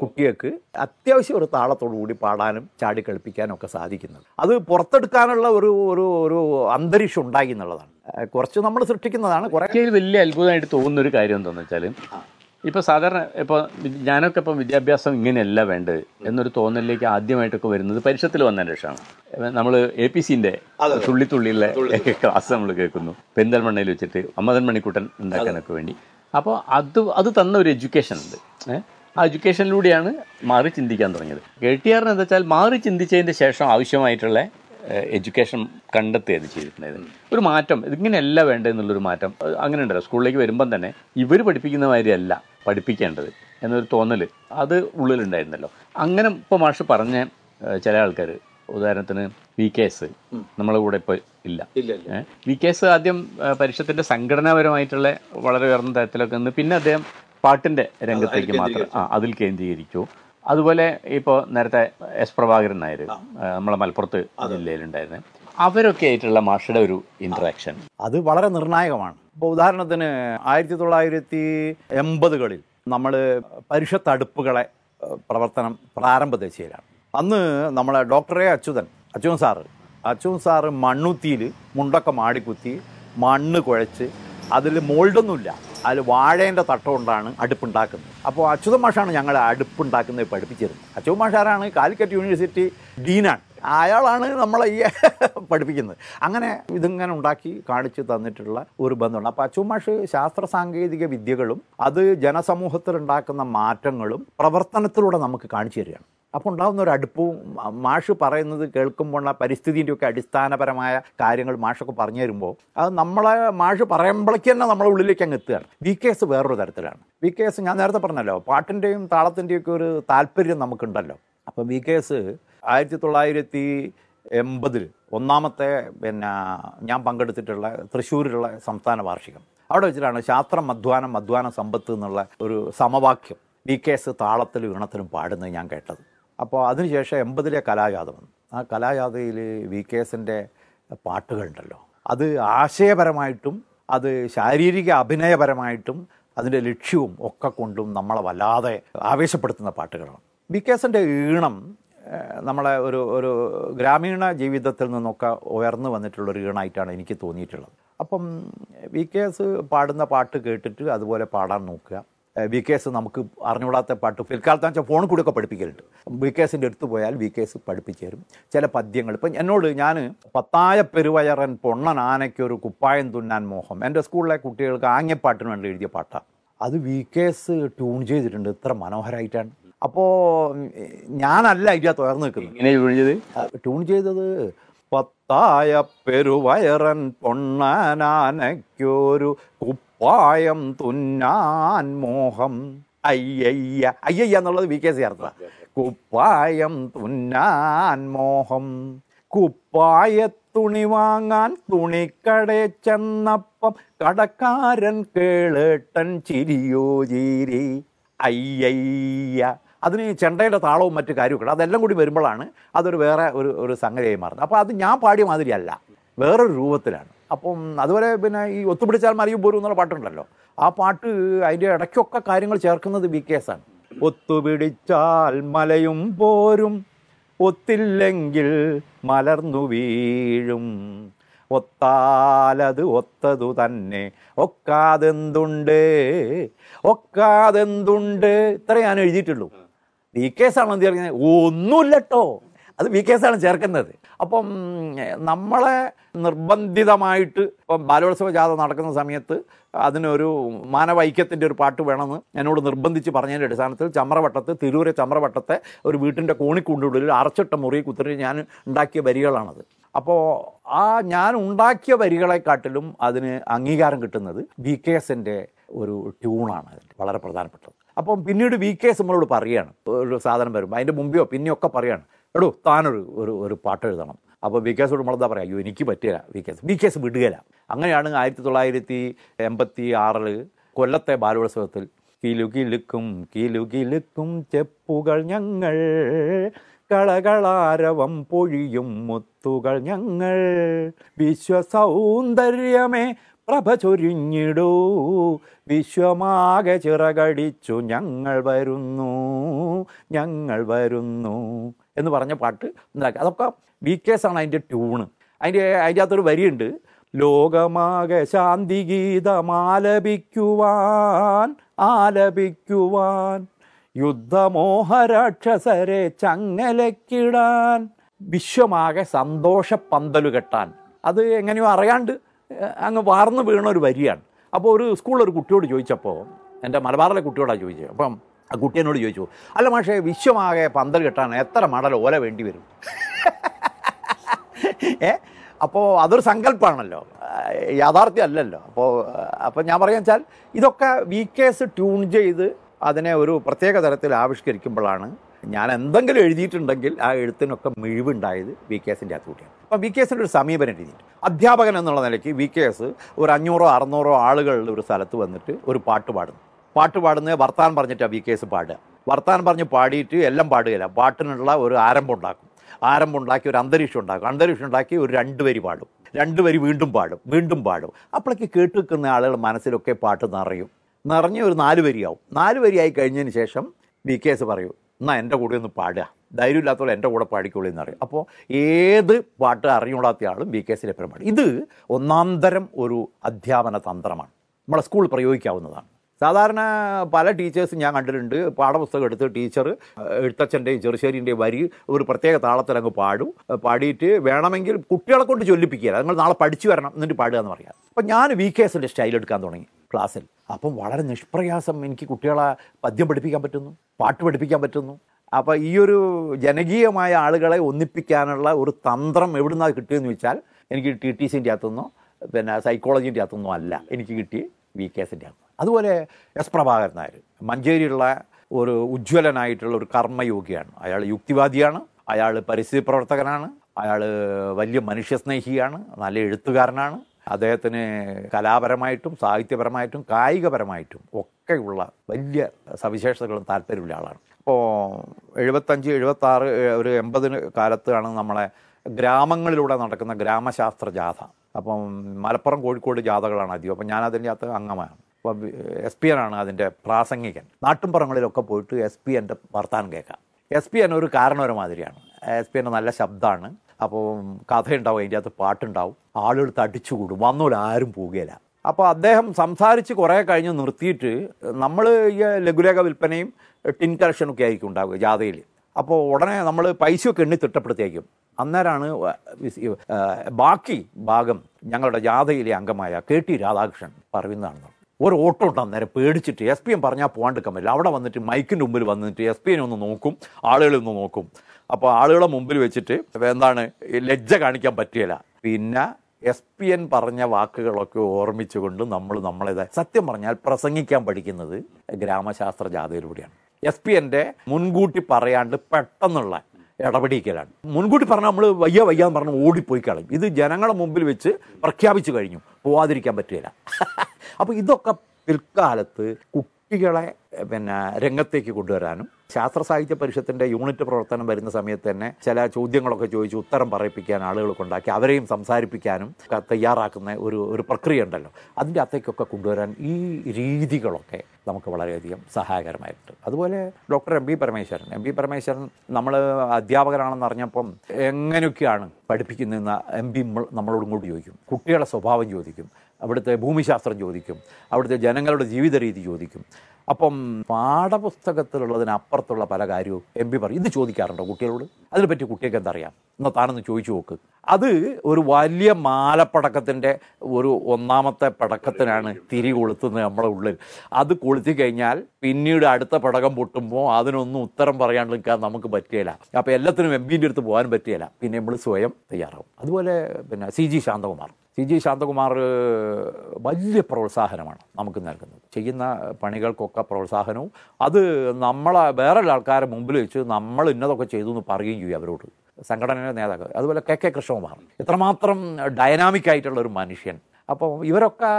Speaker 2: കുട്ടികൾക്ക് അത്യാവശ്യം ഒരു താളത്തോടു കൂടി പാടാനും ചാടി കളിപ്പിക്കാനും ഒക്കെ സാധിക്കുന്നത്. അത് പുറത്തെടുക്കാനുള്ള ഒരു ഒരു ഒരു അന്തരീക്ഷം ഉണ്ടായി എന്നുള്ളതാണ്. കുറച്ച് നമ്മൾ സൃഷ്ടിക്കുന്നതാണ്. കുറേ
Speaker 3: വലിയ അത്ഭുതമായിട്ട് തോന്നുന്ന ഒരു കാര്യം എന്താണെന്ന് വെച്ചാൽ ഇപ്പോൾ സാധാരണ ഇപ്പോൾ ഞാനൊക്കെ ഇപ്പം വിദ്യാഭ്യാസം ഇങ്ങനെയല്ല വേണ്ടത് എന്നൊരു തോന്നലിലേക്ക് ആദ്യമായിട്ടൊക്കെ വരുന്നത് പരിഷത്തിൽ വന്നതിന് ശേഷമാണ്. നമ്മൾ എ പി സിന്റെ തുള്ളി. തുള്ളിയിലെ ക്ലാസ് നമ്മൾ കേൾക്കുന്നു. പെരിന്തൽമണ്ണയിൽ വെച്ചിട്ട് അമ്മദൻ മണിക്കുട്ടൻ ഉണ്ടാക്കാനൊക്കെ വേണ്ടി. അപ്പോൾ അത് അത് തന്ന ഒരു എഡ്യൂക്കേഷൻ ഉണ്ട്. ആ എഡ്യൂക്കേഷനിലൂടെയാണ് മാറി ചിന്തിക്കാൻ തുടങ്ങിയത്. കെ ടി ആറിന് എന്താ വെച്ചാൽ മാറി ചിന്തിച്ചതിന്റെ ശേഷം ആവശ്യമായിട്ടുള്ള എഡ്യൂക്കേഷൻ കണ്ടെത്തുകയാണ് ചെയ്തിട്ടുണ്ടായത്. ഒരു മാറ്റം. ഇതിങ്ങനെയല്ല വേണ്ടതെന്നുള്ളൊരു മാറ്റം. അങ്ങനെ ഉണ്ടല്ലോ സ്കൂളിലേക്ക് വരുമ്പം തന്നെ ഇവർ പഠിപ്പിക്കുന്ന കാര്യമല്ല പഠിപ്പിക്കേണ്ടത് എന്നൊരു തോന്നൽ അത് ഉള്ളിലുണ്ടായിരുന്നല്ലോ. അങ്ങനെ ഇപ്പോൾ മാഷ് പറഞ്ഞ ചില ആൾക്കാർ ഉദാഹരണത്തിന് വി കെ എസ് നമ്മളെ കൂടെ ഇപ്പോൾ ഇല്ല. വി കെ എസ് ആദ്യം പരിഷത്തിന്റെ സംഘടനാപരമായിട്ടുള്ള വളരെ ഉയർന്ന തരത്തിലൊക്കെ നിന്ന് പിന്നെ അദ്ദേഹം പാട്ടിന്റെ രംഗത്തേക്ക് മാത്രം ആ അതിൽ കേന്ദ്രീകരിച്ചു. അതുപോലെ ഇപ്പോൾ നേരത്തെ എസ് പ്രഭാകരൻ നായർ നമ്മളെ മലപ്പുറത്ത് ജില്ലയിലുണ്ടായിരുന്നു. അവരൊക്കെ ആയിട്ടുള്ള മാഷയുടെ ഒരു ഇൻട്രാക്ഷൻ
Speaker 2: അത് വളരെ നിർണായകമാണ്. ഇപ്പോൾ ഉദാഹരണത്തിന് ആയിരത്തി തൊള്ളായിരത്തി എൺപതുകളിൽ നമ്മൾ പരിഷത്ത് അടുപ്പുകളെ പ്രവർത്തനം പ്രാരംഭ ദശയിലാണ് അന്ന് നമ്മളെ doctor A Achuthan Achuthan sir Achuthan sir മണ്ണുത്തിയിൽ മുണ്ടൊക്കെ മാടിക്കുത്തി മണ്ണ് കുഴച്ച് അതിൽ മോൾഡൊന്നുമില്ല. അതിൽ വാഴേന്റെ തട്ട കൊണ്ടാണ് അടുപ്പുണ്ടാക്കുന്നത്. അപ്പോൾ അച്യുത മാഷാണ് ഞങ്ങൾ അടുപ്പുണ്ടാക്കുന്നത് പഠിപ്പിച്ചിരുന്നത്. അച്യുത മാഷാരാണ് കാലിക്കറ്റ് യൂണിവേഴ്സിറ്റി ഡീനാണ്. അയാളാണ് നമ്മളെ ഈ പഠിപ്പിക്കുന്നത്. അങ്ങനെ ഇതിങ്ങനെ ഉണ്ടാക്കി കാണിച്ചു തന്നിട്ടുള്ള ഒരു ബന്ധമുണ്ട്. അപ്പോൾ അച്ചുമാഷ് ശാസ്ത്ര സാങ്കേതിക വിദ്യകളും അത് ജനസമൂഹത്തിലുണ്ടാക്കുന്ന മാറ്റങ്ങളും പ്രവർത്തനത്തിലൂടെ നമുക്ക് കാണിച്ചു തരികയാണ്. അപ്പോൾ ഉണ്ടാകുന്ന ഒരു അടുപ്പവും മാഷ് പറയുന്നത് കേൾക്കുമ്പോൾ പരിസ്ഥിതിന്റെ ഒക്കെ അടിസ്ഥാനപരമായ കാര്യങ്ങൾ മാഷൊക്കെ പറഞ്ഞു തരുമ്പോൾ അത് നമ്മളെ മാഷ് പറയുമ്പോഴേക്ക് തന്നെ നമ്മളെ ഉള്ളിലേക്ക് അങ്ങ് എത്തുകയാണ്. വി കെ എസ് വേറൊരു തരത്തിലാണ്. വി കെ എസ് ഞാൻ നേരത്തെ പറഞ്ഞല്ലോ പാട്ടിന്റെയും താളത്തിന്റെയും ഒക്കെ ഒരു താല്പര്യം നമുക്കുണ്ടല്ലോ. അപ്പം വി കെ എസ് ആയിരത്തി തൊള്ളായിരത്തി എൺപതിൽ ഒന്നാമത്തെ പിന്നെ ഞാൻ പങ്കെടുത്തിട്ടുള്ള തൃശ്ശൂരിലുള്ള സംസ്ഥാന വാർഷികം. അവിടെ വെച്ചിട്ടാണ് ശാസ്ത്രം അധ്വാനം അധ്വാന സമ്പത്ത് എന്നുള്ള ഒരു സമവാക്യം വി കെ എസ് താളത്തിലും ഈണത്തിലും പാടുന്നത് ഞാൻ കേട്ടത്. അപ്പോൾ അതിനുശേഷം എൺപതിലെ കലാജാതം വന്നു. ആ കലാജാതയിൽ വി കെ എസിന്റെ പാട്ടുകളുണ്ടല്ലോ. അത് ആശയപരമായിട്ടും അത് ശാരീരിക അഭിനയപരമായിട്ടും അതിന്റെ ലക്ഷ്യവും ഒക്കെ കൊണ്ടും നമ്മളെ വല്ലാതെ ആവേശപ്പെടുത്തുന്ന പാട്ടുകളാണ്. വി കെ എസിന്റെ ഈണം നമ്മളെ ഒരു ഒരു ഗ്രാമീണ ജീവിതത്തിൽ നിന്നൊക്കെ ഉയർന്നു വന്നിട്ടുള്ളൊരു ഈണായിട്ടാണ് എനിക്ക് തോന്നിയിട്ടുള്ളത്. അപ്പം വി കെ എസ് പാടുന്ന പാട്ട് കേട്ടിട്ട് അതുപോലെ പാടാൻ നോക്കുക. വി കെ എസ് നമുക്ക് അറിഞ്ഞുകൂടാത്ത പാട്ട്. പിൽക്കാലത്ത് വെച്ചാൽ ഫോണിൽ കൂടെയൊക്കെ പഠിപ്പിക്കലുണ്ട്. വി കെ എസിന്റെ അടുത്ത് പോയാൽ വി കെ എസ് പഠിപ്പിച്ചു തരും. ചില പദ്യങ്ങൾ. ഇപ്പം എന്നോട് ഞാൻ പത്തായ പെരുവയറൻ പൊണ്ണൻ ആനയ്ക്കൊരു കുപ്പായം തുന്നാൻ മോഹം. എന്റെ സ്കൂളിലെ കുട്ടികൾക്ക് ആംഗ്യപ്പാട്ടിന് വേണ്ടി എഴുതിയ പാട്ടാണ് അത് വി കെ എസ് ട്യൂൺ ചെയ്തിട്ടുണ്ട്. ഇത്ര മനോഹരമായിട്ടാണ് അപ്പോൾ ഞാനല്ല അതിന്റെ തുടർന്ന് നിൽക്കുന്നത്. ട്യൂൺ ചെയ്തത് പത്തായ പെരുവയറൻ പൊണ്ണനാനയ്ക്കൊരു കുപ്പായം തുന്നാൻ മോഹം. അയ്യയ്യ അയ്യയ്യ എന്നുള്ളത് വി കെ സി അർത്ഥ കുപ്പായം തുന്നാൻ മോഹം. കുപ്പായ തുണി വാങ്ങാൻ തുണിക്കടേ ചെന്നപ്പം കടക്കാരൻ കേളേട്ടൻ ചിരിയോ ചിരി. അയ്യയ്യ. അതിന് ചെണ്ടയുടെ താളവും മറ്റു കാര്യമൊക്കെ അതെല്ലാം കൂടി വരുമ്പോഴാണ് അതൊരു വേറെ ഒരു ഒരു സംഗതിയായി മാറുന്നത്. അപ്പോൾ അത് ഞാൻ പാടിയ മാതിരിയല്ല. വേറൊരു രൂപത്തിലാണ്. അപ്പം അതുപോലെ പിന്നെ ഈ ഒത്തുപിടിച്ചാൽ മറിയും പോരും എന്നുള്ള പാട്ടുണ്ടല്ലോ. ആ പാട്ട് അതിന്റെ ഇടയ്ക്കൊക്കെ കാര്യങ്ങൾ ചേർക്കുന്നത് വി കെ എസ് ആണ്. ഒത്തുപിടിച്ചാൽ മലയും പോരും ഒത്തില്ലെങ്കിൽ മലർന്നു വീഴും. ഒത്താലത് ഒത്തതു തന്നെ ഒക്കാതെന്തുണ്ട്? ഒക്കാതെന്തുണ്ട്? ഇത്ര ഞാൻ എഴുതിയിട്ടുള്ളൂ. വി കെ എസ് ആണ് എന്ത് ചേർക്കുന്നത് ഒന്നുമില്ലട്ടോ. അത് വി കെ എസ് ആണ് ചേർക്കുന്നത്. അപ്പം നമ്മളെ നിർബന്ധിതമായിട്ട് ഇപ്പം ബാലോത്സവ ജാഥ നടക്കുന്ന സമയത്ത് അതിനൊരു മാനവൈക്യത്തിന്റെ ഒരു പാട്ട് വേണമെന്ന് എന്നോട് നിർബന്ധിച്ച് പറഞ്ഞതിന്റെ അടിസ്ഥാനത്തിൽ ചമ്രവട്ടത്ത് തിരൂരെ ചമ്രവട്ടത്തെ ഒരു വീട്ടിന്റെ കോണിക്കുണ്ടുള്ളിൽ അറച്ചിട്ട മുറി കുത്തിരി ഞാൻ ഉണ്ടാക്കിയ വരികളാണത്. അപ്പോൾ ആ ഞാൻ ഉണ്ടാക്കിയ വരികളെക്കാട്ടിലും അതിന് അംഗീകാരം കിട്ടുന്നത് വി കെ എസിന്റെ ഒരു ട്യൂണാണ് അതിന്റെ വളരെ പ്രധാനപ്പെട്ടത്. അപ്പം പിന്നീട് വി കെ എസ് നമ്മളോട് പറയുകയാണ് ഒരു സാധനം വരുമ്പോൾ അതിന്റെ മുമ്പെയോ പിന്നെയോ ഒക്കെ പറയുകയാണ് എടോ താനൊരു ഒരു ഒരു പാട്ട് എഴുതണം. അപ്പോൾ വി കേസോട് നമ്മളെന്താ പറയുക അയ്യോ എനിക്ക് പറ്റില്ല V K S V K S വിടുകയില്ല. അങ്ങനെയാണ് ആയിരത്തി തൊള്ളായിരത്തി എൺപത്തി ആറിൽ കൊല്ലത്തെ ബാലോത്സവത്തിൽ കിലുകിലുക്കും കിലുകിലുക്കും ചെപ്പുകൾ ഞങ്ങൾ കളകളാരവം പൊഴിയും മുത്തുകൾ ഞങ്ങൾ. വിശ്വസൗന്ദര്യമേ പ്രഭ ചൊരിഞ്ഞിടൂ വിശ്വമാകെ ചിറകടിച്ചു ഞങ്ങൾ വരുന്നു ഞങ്ങൾ വരുന്നു. എന്ന് പറഞ്ഞ പാട്ട് ഉണ്ടാക്കി അതൊക്കെ വി കെ എസ് ആണ് അതിന്റെ ട്യൂണ് അതിന്റെ അതിന്റെ അകത്തൊരു വരിയുണ്ട്. ലോകമാകെ ശാന്തി ഗീതം ആലപിക്കുവാൻ ആലപിക്കുവാൻ. യുദ്ധമോഹരാക്ഷസരെ ചങ്ങലക്കിടാൻ. വിശ്വമാകെ സന്തോഷ പന്തലു കെട്ടാൻ. അത് എങ്ങനെയോ അറിയാണ്ട് അങ്ങ് വാർന്നു വീണ ഒരു വരിയാണ്. അപ്പോൾ ഒരു സ്കൂളിൽ ഒരു കുട്ടിയോട് ചോദിച്ചപ്പോൾ എന്റെ മലബാറിലെ കുട്ടിയോടാണ് ചോദിച്ചത്. അപ്പം ആ കുട്ടി എന്നോട് ചോദിച്ചു അല്ല മാഷേ വിശ്വമാകെ പന്തൽ കിട്ടാൻ എത്ര മടൽ ഓല വേണ്ടി വരും? ഏ? അപ്പോൾ അതൊരു സങ്കല്പമാണല്ലോ യാഥാർത്ഥ്യം അല്ലല്ലോ. അപ്പോൾ അപ്പോൾ ഞാൻ പറയാൻ വെച്ചാൽ ഇതൊക്കെ വി കേസ് ട്യൂൺ ചെയ്ത് അതിനെ ഒരു പ്രത്യേക തരത്തിൽ ആവിഷ്കരിക്കുമ്പോഴാണ് ഞാൻ എന്തെങ്കിലും എഴുതിയിട്ടുണ്ടെങ്കിൽ ആ എഴുത്തിനൊക്കെ മിഴിവുണ്ടായത് വി കെ എസിന്റെ അകത്ത് കൂട്ടിയാണ് അപ്പം വി കെ എസിന്റെ ഒരു സമീപനം രീതിയുണ്ട് അധ്യാപകൻ എന്നുള്ള നിലയ്ക്ക് വി കെ എസ് ഒരു അഞ്ഞൂറോ അറുന്നൂറോ ആളുകളുടെ ഒരു സ്ഥലത്ത് വന്നിട്ട് ഒരു പാട്ട് പാടുന്നു. പാട്ട് പാടുന്നത് വർത്താൻ പറഞ്ഞിട്ടാണ് വി കെ എസ് പാടുക. വർത്താൻ പറഞ്ഞ് പാടിയിട്ട് എല്ലാം പാടുകയില്ല. പാട്ടിനുള്ള ഒരു ആരംഭം ഉണ്ടാക്കും. ആരംഭം ഉണ്ടാക്കി ഒരു അന്തരീക്ഷം ഉണ്ടാക്കും. അന്തരീക്ഷം ഉണ്ടാക്കി ഒരു രണ്ട് വരി പാടും. രണ്ട് വരി വീണ്ടും പാടും. വീണ്ടും പാടും. അപ്പോഴേക്ക് കേട്ട് നിൽക്കുന്ന ആളുകൾ മനസ്സിലൊക്കെ പാട്ട് നിറയും. നിറഞ്ഞ് ഒരു നാല് വരിയാവും. നാല് വരിയായി കഴിഞ്ഞതിന് ശേഷം വി കെ എസ് പറയൂ എന്നാൽ എന്റെ കൂടെ ഒന്ന് പാടുക. ധൈര്യമില്ലാത്തവൾ എന്റെ കൂടെ പാടിക്കോളൂ പറയും. അപ്പോൾ ഏത് പാട്ട് അറിഞ്ഞുകൂടാത്ത ആളും വി കെ എസിൽ എപ്പോഴും പാടും ഇത് ഒന്നാം തരം ഒരു അധ്യാപന തന്ത്രമാണ്. നമ്മളെ സ്കൂളിൽ പ്രയോഗിക്കാവുന്നതാണ്. സാധാരണ പല ടീച്ചേഴ്സും ഞാൻ കണ്ടിട്ടുണ്ട്. പാഠപുസ്തകം എടുത്ത് ടീച്ചർ എഴുത്തച്ഛന്റെയും ചെറുശ്ശേരിന്റെയും വരി ഒരു പ്രത്യേക താളത്തിൽ അങ്ങ് പാടും. പാടിയിട്ട് വേണമെങ്കിൽ കുട്ടികളെ കൊണ്ട് ചൊല്ലിപ്പിക്കുക നിങ്ങൾ നാളെ പഠിച്ചു വരണം എന്നിട്ട് പാടുക എന്ന് പറയാം. അപ്പം ഞാൻ വി കെ എസിന്റെ സ്റ്റൈൽ എടുക്കാൻ തുടങ്ങി ക്ലാസ്സിൽ. അപ്പം വളരെ നിഷ്പ്രയാസം എനിക്ക് കുട്ടികളെ പദ്യം പഠിപ്പിക്കാൻ പറ്റുന്നു പാട്ട് പഠിപ്പിക്കാൻ പറ്റുന്നു. അപ്പോൾ ഈ ഒരു ജനകീയമായ ആളുകളെ ഒന്നിപ്പിക്കാനുള്ള ഒരു തന്ത്രം എവിടുന്നാണ് കിട്ടിയെന്ന് വെച്ചാൽ എനിക്ക് ടി ടി സിന്റെ അകത്തുനിന്നോ പിന്നെ സൈക്കോളജിന്റെ അകത്തുനിന്നോ അല്ല എനിക്ക് കിട്ടി. വി കെ അകത്ത് അതുപോലെ എസ് പ്രഭാകരൻ നായർ. മഞ്ചേരിയുള്ള ഒരു ഉജ്ജ്വലനായിട്ടുള്ള ഒരു കർമ്മയോഗിയാണ്. അയാൾ യുക്തിവാദിയാണ് അയാൾ പരിസ്ഥിതി പ്രവർത്തകനാണ് അയാൾ വലിയ മനുഷ്യസ്നേഹിയാണ് നല്ല എഴുത്തുകാരനാണ്. അദ്ദേഹത്തിന് കലാപരമായിട്ടും സാഹിത്യപരമായിട്ടും കായികപരമായിട്ടും ഒക്കെയുള്ള വലിയ സവിശേഷതകളും താല്പര്യമുള്ള ആളാണ്. അപ്പോൾ എഴുപത്തഞ്ച് എഴുപത്താറ് ഒരു എൺപതിന് കാലത്താണ് നമ്മളെ ഗ്രാമങ്ങളിലൂടെ നടക്കുന്ന ഗ്രാമശാസ്ത്ര ജാഥ. അപ്പം മലപ്പുറം കോഴിക്കോട് ജാഥകളാണ് അധികം. അപ്പം ഞാൻ അതിന്റെ അകത്ത് അംഗമാണ്. അപ്പം എസ് പി ആണ് അതിന്റെ പ്രാസംഗികൻ. നാട്ടുംപുറങ്ങളിലൊക്കെ പോയിട്ട് എസ് പി എന്റെ വർത്താനം കേൾക്കാം. എസ് പി എൻ ഒരു കാരണവര മാതിരിയാണ് എസ് പി എന്റെ നല്ല ശബ്ദമാണ്. അപ്പോൾ കഥയുണ്ടാവും അതിന്റെ അകത്ത് പാട്ടുണ്ടാവും. ആളുകൾ തടിച്ചുകൂടും. വന്നോലും ആരും പോവുകയില്ല അപ്പോൾ അദ്ദേഹം സംസാരിച്ച് കുറേ കഴിഞ്ഞ് നിർത്തിയിട്ട് നമ്മൾ ഈ ലഘുലേഖ വിൽപ്പനയും ടിൻ കളക്ഷനൊക്കെ ആയിരിക്കും ഉണ്ടാവുക ജാഥയിൽ. അപ്പോൾ ഉടനെ നമ്മൾ പൈസയൊക്കെ എണ്ണി തിട്ടപ്പെടുത്തേക്കും അന്നേരമാണ് ബാക്കി ഭാഗം ഞങ്ങളുടെ ജാഥയിലെ അംഗമായ കെ ടി രാധാകൃഷ്ണൻ പറയുന്നതാണ് ഒരു ഓട്ടോ ഉണ്ട് അന്നേരം പേടിച്ചിട്ട് എസ് പി എം പറഞ്ഞാൽ പോകാണ്ടിരിക്കാൻ പറ്റില്ല അവിടെ വന്നിട്ട് മൈക്കിന്റെ മുമ്പിൽ വന്നിട്ട് എസ് പി എനെ ഒന്ന് നോക്കും ആളുകളെ ഒന്ന് നോക്കും. അപ്പോൾ ആളുകളെ മുമ്പിൽ വെച്ചിട്ട് എന്താണ് ലജ്ജ കാണിക്കാൻ പറ്റിയില്ല. പിന്നെ എസ് പി എൻ പറഞ്ഞ വാക്കുകളൊക്കെ ഓർമ്മിച്ചുകൊണ്ട് നമ്മൾ നമ്മളേതായ സത്യം പറഞ്ഞാൽ പ്രസംഗിക്കാൻ പഠിക്കുന്നത് ഗ്രാമശാസ്ത്ര ജാഥയിലൂടെയാണ്. എസ് പി എന്റെ മുൻകൂട്ടി പറയാണ്ട് പെട്ടെന്നുള്ള ഇടപെടിക്കലാണ്. മുൻകൂട്ടി പറഞ്ഞാൽ നമ്മൾ വയ്യ വയ്യ എന്ന് പറഞ്ഞ് ഓടിപ്പോയി കളയും. ഇത് ജനങ്ങളുടെ മുമ്പിൽ വെച്ച് പ്രഖ്യാപിച്ചു കഴിഞ്ഞു. പോവാതിരിക്കാൻ പറ്റില്ല. അപ്പോൾ ഇതൊക്കെ പിൽക്കാലത്ത് കുട്ടികളെ പിന്നെ രംഗത്തേക്ക് കൊണ്ടുവരാനും ശാസ്ത്ര സാഹിത്യ പരിഷത്തിന്റെ യൂണിറ്റ് പ്രവർത്തനം വരുന്ന സമയത്ത് തന്നെ ചില ചോദ്യങ്ങളൊക്കെ ചോദിച്ച് ഉത്തരം പറയിപ്പിക്കാൻ ആളുകൾ കൊണ്ടാക്കി അവരെയും സംസാരിപ്പിക്കാനും തയ്യാറാക്കുന്ന ഒരു ഒരു പ്രക്രിയ ഉണ്ടല്ലോ. അതിന്റെ അത്തേക്കൊക്കെ കൊണ്ടുവരാൻ ഈ രീതികളൊക്കെ നമുക്ക് വളരെയധികം സഹായകരമായിട്ടുണ്ട്. അതുപോലെ doctor M P Parameswaran. M P Parameswaran നമ്മൾ അധ്യാപകരാണെന്ന് അറിഞ്ഞപ്പം എങ്ങനെയൊക്കെയാണ് പഠിപ്പിക്കുന്നതെന്ന് എം പി നമ്മളോട് കൂടി ചോദിക്കും. കുട്ടികളുടെ സ്വഭാവം ചോദിക്കും. അവിടുത്തെ ഭൂമിശാസ്ത്രം ചോദിക്കും. അവിടുത്തെ ജനങ്ങളുടെ ജീവിത രീതി ചോദിക്കും. അപ്പം പാഠപുസ്തകത്തിലുള്ളതിനപ്പുറത്തുള്ള പല കാര്യവും എം പി പറയും. ഇത് ചോദിക്കാറുണ്ടോ കുട്ടികളോട്? അതിനെപ്പറ്റി കുട്ടികൾക്ക് എന്തറിയാം? എന്നാൽ താനൊന്ന് ചോദിച്ചു നോക്ക്. അത് ഒരു വലിയ മാലപ്പടക്കത്തിന്റെ ഒരു ഒന്നാമത്തെ പടക്കത്തിനാണ് തിരി കൊളുത്തുന്നത് നമ്മളെ ഉള്ളിൽ. അത് കൊളുത്തി കഴിഞ്ഞാൽ പിന്നീട് അടുത്ത പടകം പൊട്ടുമ്പോൾ അതിനൊന്നും ഉത്തരം പറയാൻ നമുക്ക് പറ്റിയല്ല അപ്പോൾ എല്ലാത്തിനും എം പിന്റെ അടുത്ത് പോകാൻ പറ്റിയല്ല പിന്നെ നമ്മൾ സ്വയം തയ്യാറാവും. അതുപോലെ പിന്നെ C G Santhakumar. C G Santhakumar വലിയ പ്രോത്സാഹനമാണ് നമുക്ക് നൽകുന്നത്. ചെയ്യുന്ന പണികൾക്കൊക്കെ പ്രോത്സാഹനവും. അത് നമ്മളെ വേറെ ആൾക്കാരെ മുമ്പിൽ വെച്ച് നമ്മൾ ഇന്നതൊക്കെ ചെയ്തു എന്ന് പറയുകയും ചെയ്യും അവരോട്. സംഘടനയുടെ നേതാക്കൾ അതുപോലെ കെ കെ കൃഷ്ണകുമാർ. ഇത്രമാത്രം ഡൈനാമിക് ആയിട്ടുള്ള ഒരു മനുഷ്യൻ. അപ്പോൾ ഇവരൊക്കെ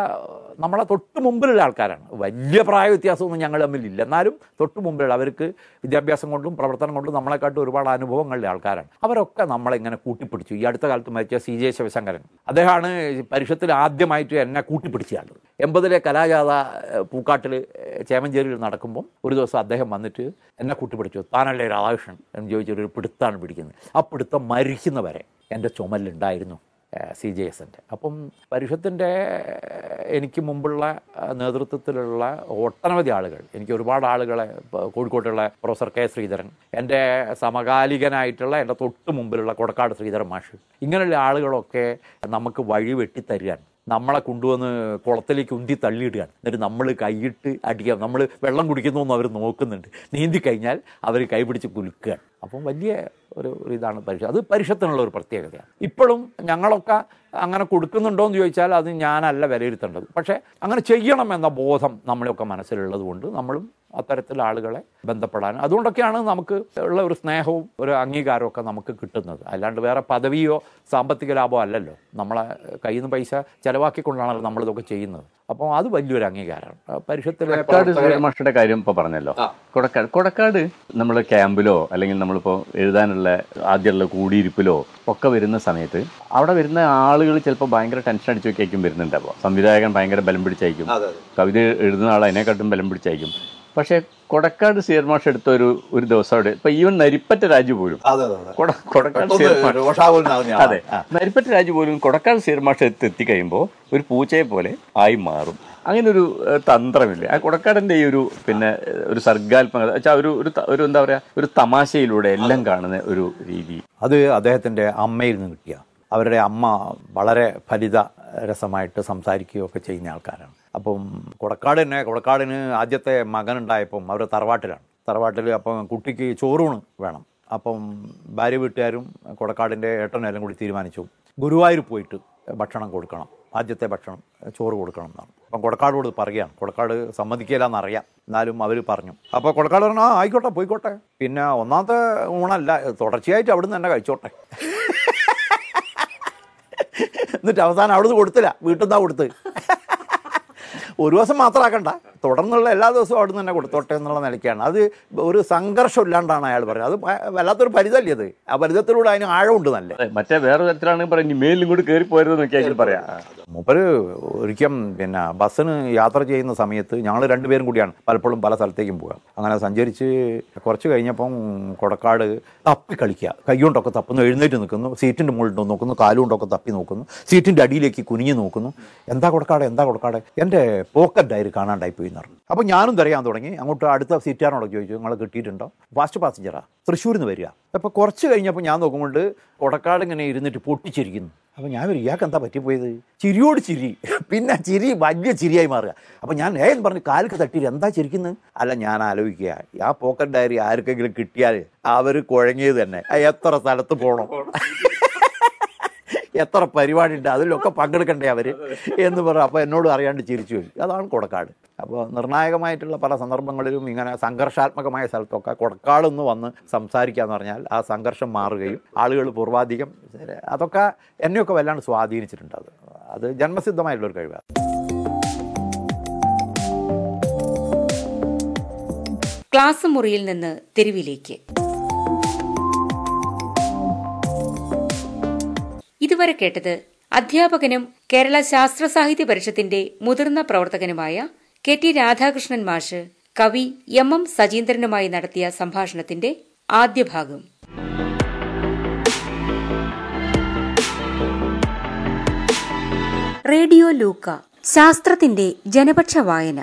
Speaker 2: നമ്മളെ തൊട്ട് മുമ്പിലുള്ള ആൾക്കാരാണ്. വലിയ പ്രായ വ്യത്യാസമൊന്നും ഞങ്ങൾ തമ്മിലില്ല എന്നാലും തൊട്ട് മുമ്പിലുള്ള അവർക്ക് വിദ്യാഭ്യാസം കൊണ്ടും പ്രവർത്തനം കൊണ്ടും നമ്മളെക്കാട്ടും ഒരുപാട് അനുഭവങ്ങളുടെ ആൾക്കാരാണ്. അവരൊക്കെ നമ്മളെ ഇങ്ങനെ കൂട്ടിപ്പിടിച്ചു. ഈ അടുത്ത കാലത്ത് മരിച്ച സി ജെ ശിവശങ്കരൻ. അദ്ദേഹമാണ് പരിഷത്തിൽ ആദ്യമായിട്ട് എന്നെ കൂട്ടിപ്പിടിച്ച കൂട്ടിപ്പിടിച്ചയാൾ എൺപതിലെ കലാജാഥ പൂക്കാട്ടിൽ ചേമഞ്ചേരിയിൽ നടക്കുമ്പം ഒരു ദിവസം അദ്ദേഹം വന്നിട്ട് എന്നെ കൂട്ടിപ്പിടിച്ചു. താനല്ലേ രാധാകൃഷ്ണൻ? എന്ന് ചോദിച്ചൊരു പിടുത്താണ് പിടിക്കുന്നത്. ആ പിടുത്തം മരിക്കുന്നവരെ എന്റെ ചുമലിലുണ്ടായിരുന്നു. സി ജെ എസിന്റെ അപ്പം പരിഷത്തിന്റെ എനിക്ക് മുമ്പുള്ള നേതൃത്വത്തിലുള്ള ഒട്ടനവധി ആളുകൾ എനിക്ക് ഒരുപാട് ആളുകളെ കോഴിക്കോട്ടുള്ള പ്രൊഫസർ കെ ശ്രീധരൻ എന്റെ സമകാലികനായിട്ടുള്ള എന്റെ തൊട്ട് മുമ്പിലുള്ള കൊടക്കാട് ശ്രീധരൻ മാഷ് ഇങ്ങനെയുള്ള ആളുകളൊക്കെ നമുക്ക് വഴി വെട്ടിത്തരികയാണ് നമ്മളെ കൊണ്ടുവന്ന് കുളത്തിലേക്ക് ഉന്തി തള്ളിയിടുകയാണ്. എന്നിട്ട് നമ്മൾ കൈയിട്ട് അടിക്കുക. നമ്മൾ വെള്ളം കുടിക്കുന്നു കുടിക്കുന്നൊന്നും അവർ നോക്കുന്നുണ്ട്. നീന്തി കഴിഞ്ഞാൽ അവർ കൈപിടിച്ച് കുലുക്കുകയാണ്. അപ്പം വലിയ ഒരു ഇതാണ് പരിഷത്ത് അത് പരിഷത്തിനുള്ള ഒരു പ്രത്യേകതയാണ്. ഇപ്പോഴും ഞങ്ങളൊക്കെ അങ്ങനെ കൊടുക്കുന്നുണ്ടോ എന്ന് ചോദിച്ചാൽ അത് ഞാനല്ല വിലയിരുത്തേണ്ടത്. പക്ഷേ അങ്ങനെ ചെയ്യണം എന്ന ബോധം നമ്മളെയൊക്കെ മനസ്സിലുള്ളത് കൊണ്ട് നമ്മളും അത്തരത്തിൽ ആളുകളെ ബന്ധപ്പെടാൻ. അതുകൊണ്ടൊക്കെയാണ് നമുക്ക് ഉള്ള ഒരു സ്നേഹവും ഒരു അംഗീകാരവും ഒക്കെ നമുക്ക് കിട്ടുന്നത്. അല്ലാണ്ട് വേറെ പദവിയോ സാമ്പത്തിക ലാഭമോ അല്ലല്ലോ. നമ്മളെ കയ്യിൽ നിന്ന് പൈസ ചിലവാക്കിക്കൊണ്ടാണല്ലോ നമ്മളിതൊക്കെ ചെയ്യുന്നത്. അപ്പോൾ അത് വലിയൊരു അംഗീകാരമാണ്. പരിഷത്തിലെ
Speaker 3: കാര്യം ഇപ്പോൾ പറഞ്ഞല്ലോ. കൊടക്കാട് കൊടക്കാട് നമ്മൾ ക്യാമ്പിലോ അല്ലെങ്കിൽ നമ്മളിപ്പോൾ എഴുതാനുള്ള ആദ്യമുള്ള കൂടിയിരിപ്പിലോ ഒക്കെ വരുന്ന സമയത്ത് അവിടെ വരുന്ന ആളുകൾ ചിലപ്പോൾ ഭയങ്കര ടെൻഷൻ അടിച്ചു വരുന്നുണ്ട് വരുന്നുണ്ടാവുക സംവിധായകൻ ഭയങ്കര ബലം പിടിച്ചായിരിക്കും കവിത എഴുതുന്ന ആൾ അതിനെക്കാട്ടും ബലം പിടിച്ചായിരിക്കും പക്ഷേ കൊടക്കാട് സീർമാഷ് എടുത്ത ഒരു ഒരു ദിവസം അവിടെ ഇപ്പൊ ഈവൻ നരിപ്പറ്റ രാജു പോലും. കൊട- കൊടക്കാട് സിയർ മാഷ് അതെ നരിപ്പറ്റ രാജു പോലും കൊടക്കാട് സീർമാഷ് എടുത്ത് എത്തി എത്തിക്കഴിയുമ്പോൾ ഒരു പൂച്ചയെ പോലെ ആയി മാറും. അങ്ങനെ ഒരു തന്ത്രമില്ല? ആ കൊടക്കാടിന്റെ ഈ ഒരു പിന്നെ ഒരു സർഗാത്മകത വെച്ചാൽ ഒരു ഒരു എന്താ പറയാ ഒരു തമാശയിലൂടെ എല്ലാം കാണുന്ന ഒരു രീതി.
Speaker 2: അത് അദ്ദേഹത്തിന്റെ അമ്മയിൽ നിന്ന് കിട്ടിയ അവരുടെ അമ്മ വളരെ ഫലിത രസമായിട്ട് സംസാരിക്കുകയൊക്കെ ചെയ്യുന്ന ആൾക്കാരാണ്. അപ്പം കൊടക്കാട് തന്നെ കൊടക്കാടിന് ആദ്യത്തെ മകൻ മകനുണ്ടായപ്പം അവർ തറവാട്ടിലാണ്. തറവാട്ടിൽ അപ്പം കുട്ടിക്ക് ചോറൂണ് വേണം. അപ്പം ഭാര്യ വീട്ടുകാരും കൊടക്കാടിന്റെ ഏട്ടനെല്ലാം കൂടി തീരുമാനിച്ചു ഗുരുവായൂർ പോയിട്ട് ഭക്ഷണം കൊടുക്കണം ആദ്യത്തെ ഭക്ഷണം ചോറ് കൊടുക്കണം എന്നാണ്. അപ്പം കൊടക്കാടോട് പറയുകയാണ്. കൊടക്കാട് സമ്മതിക്കില്ല എന്നറിയാം എന്നാലും അവർ പറഞ്ഞു. അപ്പോൾ കൊടക്കാട് പറഞ്ഞു ആ ആയിക്കോട്ടെ പോയിക്കോട്ടെ. പിന്നെ ഒന്നാമത്തെ ഊണല്ല തുടർച്ചയായിട്ട് അവിടുന്ന് തന്നെ കഴിച്ചോട്ടെ. എന്നിട്ട് അവസാനം അവിടുന്ന് കൊടുത്തില്ല. വീട്ടിൽ നിന്നാ കൊടുത്ത്. ഒരു ദിവസം മാത്രമാക്കണ്ട തുടർന്നുള്ള എല്ലാ ദിവസവും അവിടെ നിന്ന് തന്നെ കൊടുത്തോട്ടെ എന്നുള്ള നിലയ്ക്കാണ്. അത് ഒരു സംഘർഷം ഇല്ലാണ്ടാണ് അയാൾ പറയുന്നത്. അത് വല്ലാത്തൊരു പരിതല്ലേ അത്? ആ പരിതത്തിലൂടെ അതിന് ആഴമുണ്ട് നല്ല.
Speaker 3: മറ്റേ വേറെ തരത്തിലാണെങ്കിൽ പറഞ്ഞു മേലും കൂടി കയറി പോരുത് നോക്കിയാൽ പറയാം.
Speaker 2: മൂപ്പര് ഒരിക്കലും പിന്നെ ബസ്സിന് യാത്ര ചെയ്യുന്ന സമയത്ത് ഞങ്ങൾ രണ്ടുപേരും കൂടിയാണ് പലപ്പോഴും പല സ്ഥലത്തേക്കും പോകുക അങ്ങനെ സഞ്ചരിച്ച് കുറച്ച് കഴിഞ്ഞപ്പം കൊടക്കാട് തപ്പി കളിക്കുക. കൈകൊണ്ടൊക്കെ തപ്പുന്നു എഴുന്നേറ്റ് നിൽക്കുന്നു. സീറ്റിന്റെ മുകളിൽ നോക്കുന്നു കാലുകൊണ്ടൊക്കെ തപ്പി നോക്കുന്നു. സീറ്റിന്റെ അടിയിലേക്ക് കുനിഞ്ഞു നോക്കുന്നു. എന്താ കൊടക്കാട്? എന്താ കൊടക്കാട്? എന്റെ പോക്കറ്റ് ഡയറി കാണാണ്ടായി പോയി എന്ന് പറഞ്ഞു അപ്പോൾ ഞാനും തിരയാൻ തുടങ്ങി. അങ്ങോട്ട് അടുത്ത സീറ്റാണോ ചോദിച്ചു നിങ്ങൾ കിട്ടിയിട്ടുണ്ടോ? ഫാസ്റ്റ് പാസഞ്ചറാ തൃശ്ശൂരിൽ നിന്ന് വരിക. അപ്പോൾ കുറച്ച് കഴിഞ്ഞപ്പോൾ ഞാൻ നോക്കുമ്പോൾ ഉടക്കാട് ഇങ്ങനെ ഇരുന്നിട്ട് പൊട്ടിച്ചിരിക്കുന്നു. അപ്പോൾ ഞാൻ ഒരു ഇയാൾക്ക് എന്താ പറ്റിപ്പോയത് ചിരിയോട് ചിരി. പിന്നെ ചിരി വലിയ ചിരിയായി മാറുക. അപ്പോൾ ഞാൻ ഏതെന്ന് പറഞ്ഞു കാലിക്ക് തട്ടി എന്താ ചിരിക്കുന്നത് അല്ല ഞാൻ ആലോചിക്കുക. ആ പോക്കറ്റ് ഡയറി ആർക്കെങ്കിലും കിട്ടിയാൽ അവർ കുഴങ്ങിയത് തന്നെ. എത്ര സ്ഥലത്ത് പോകണം എത്ര പരിപാടി ഉണ്ട് അതിലൊക്കെ പങ്കെടുക്കണ്ടേ അവർ എന്ന് പറഞ്ഞു അപ്പോൾ എന്നോട് അറിയാണ്ട് ചിരിച്ചു പോയി അതാണ് കൊടക്കാട്. അപ്പോൾ നിർണായകമായിട്ടുള്ള പല സന്ദർഭങ്ങളിലും ഇങ്ങനെ സംഘർഷാത്മകമായ സ്ഥലത്തൊക്കെ കൊടക്കാടൊന്ന് വന്ന് സംസാരിക്കുക എന്ന് പറഞ്ഞാൽ ആ സംഘർഷം മാറുകയും ആളുകൾ പൂർവാധികം അതൊക്കെ എന്നെയൊക്കെ വല്ലാണ്ട് സ്വാധീനിച്ചിട്ടുണ്ട് അത്. അത് ജന്മസിദ്ധമായിട്ടുള്ളൊരു കഴിവാണ്.
Speaker 1: ക്ലാസ് മുറിയിൽ നിന്ന് തെരുവിലേക്ക്. ഇതുവരെ കേട്ടത് അധ്യാപകനും കേരള ശാസ്ത്ര സാഹിത്യ പരിഷത്തിന്റെ മുതിർന്ന പ്രവർത്തകനുമായ കെ ടി രാധാകൃഷ്ണൻ മാഷ് കവി എം എം സജീന്ദ്രനുമായി നടത്തിയ സംഭാഷണത്തിന്റെ ആദ്യ ഭാഗം. റേഡിയോ ലൂക്ക ശാസ്ത്രത്തിന്റെ ജനപക്ഷ വായന.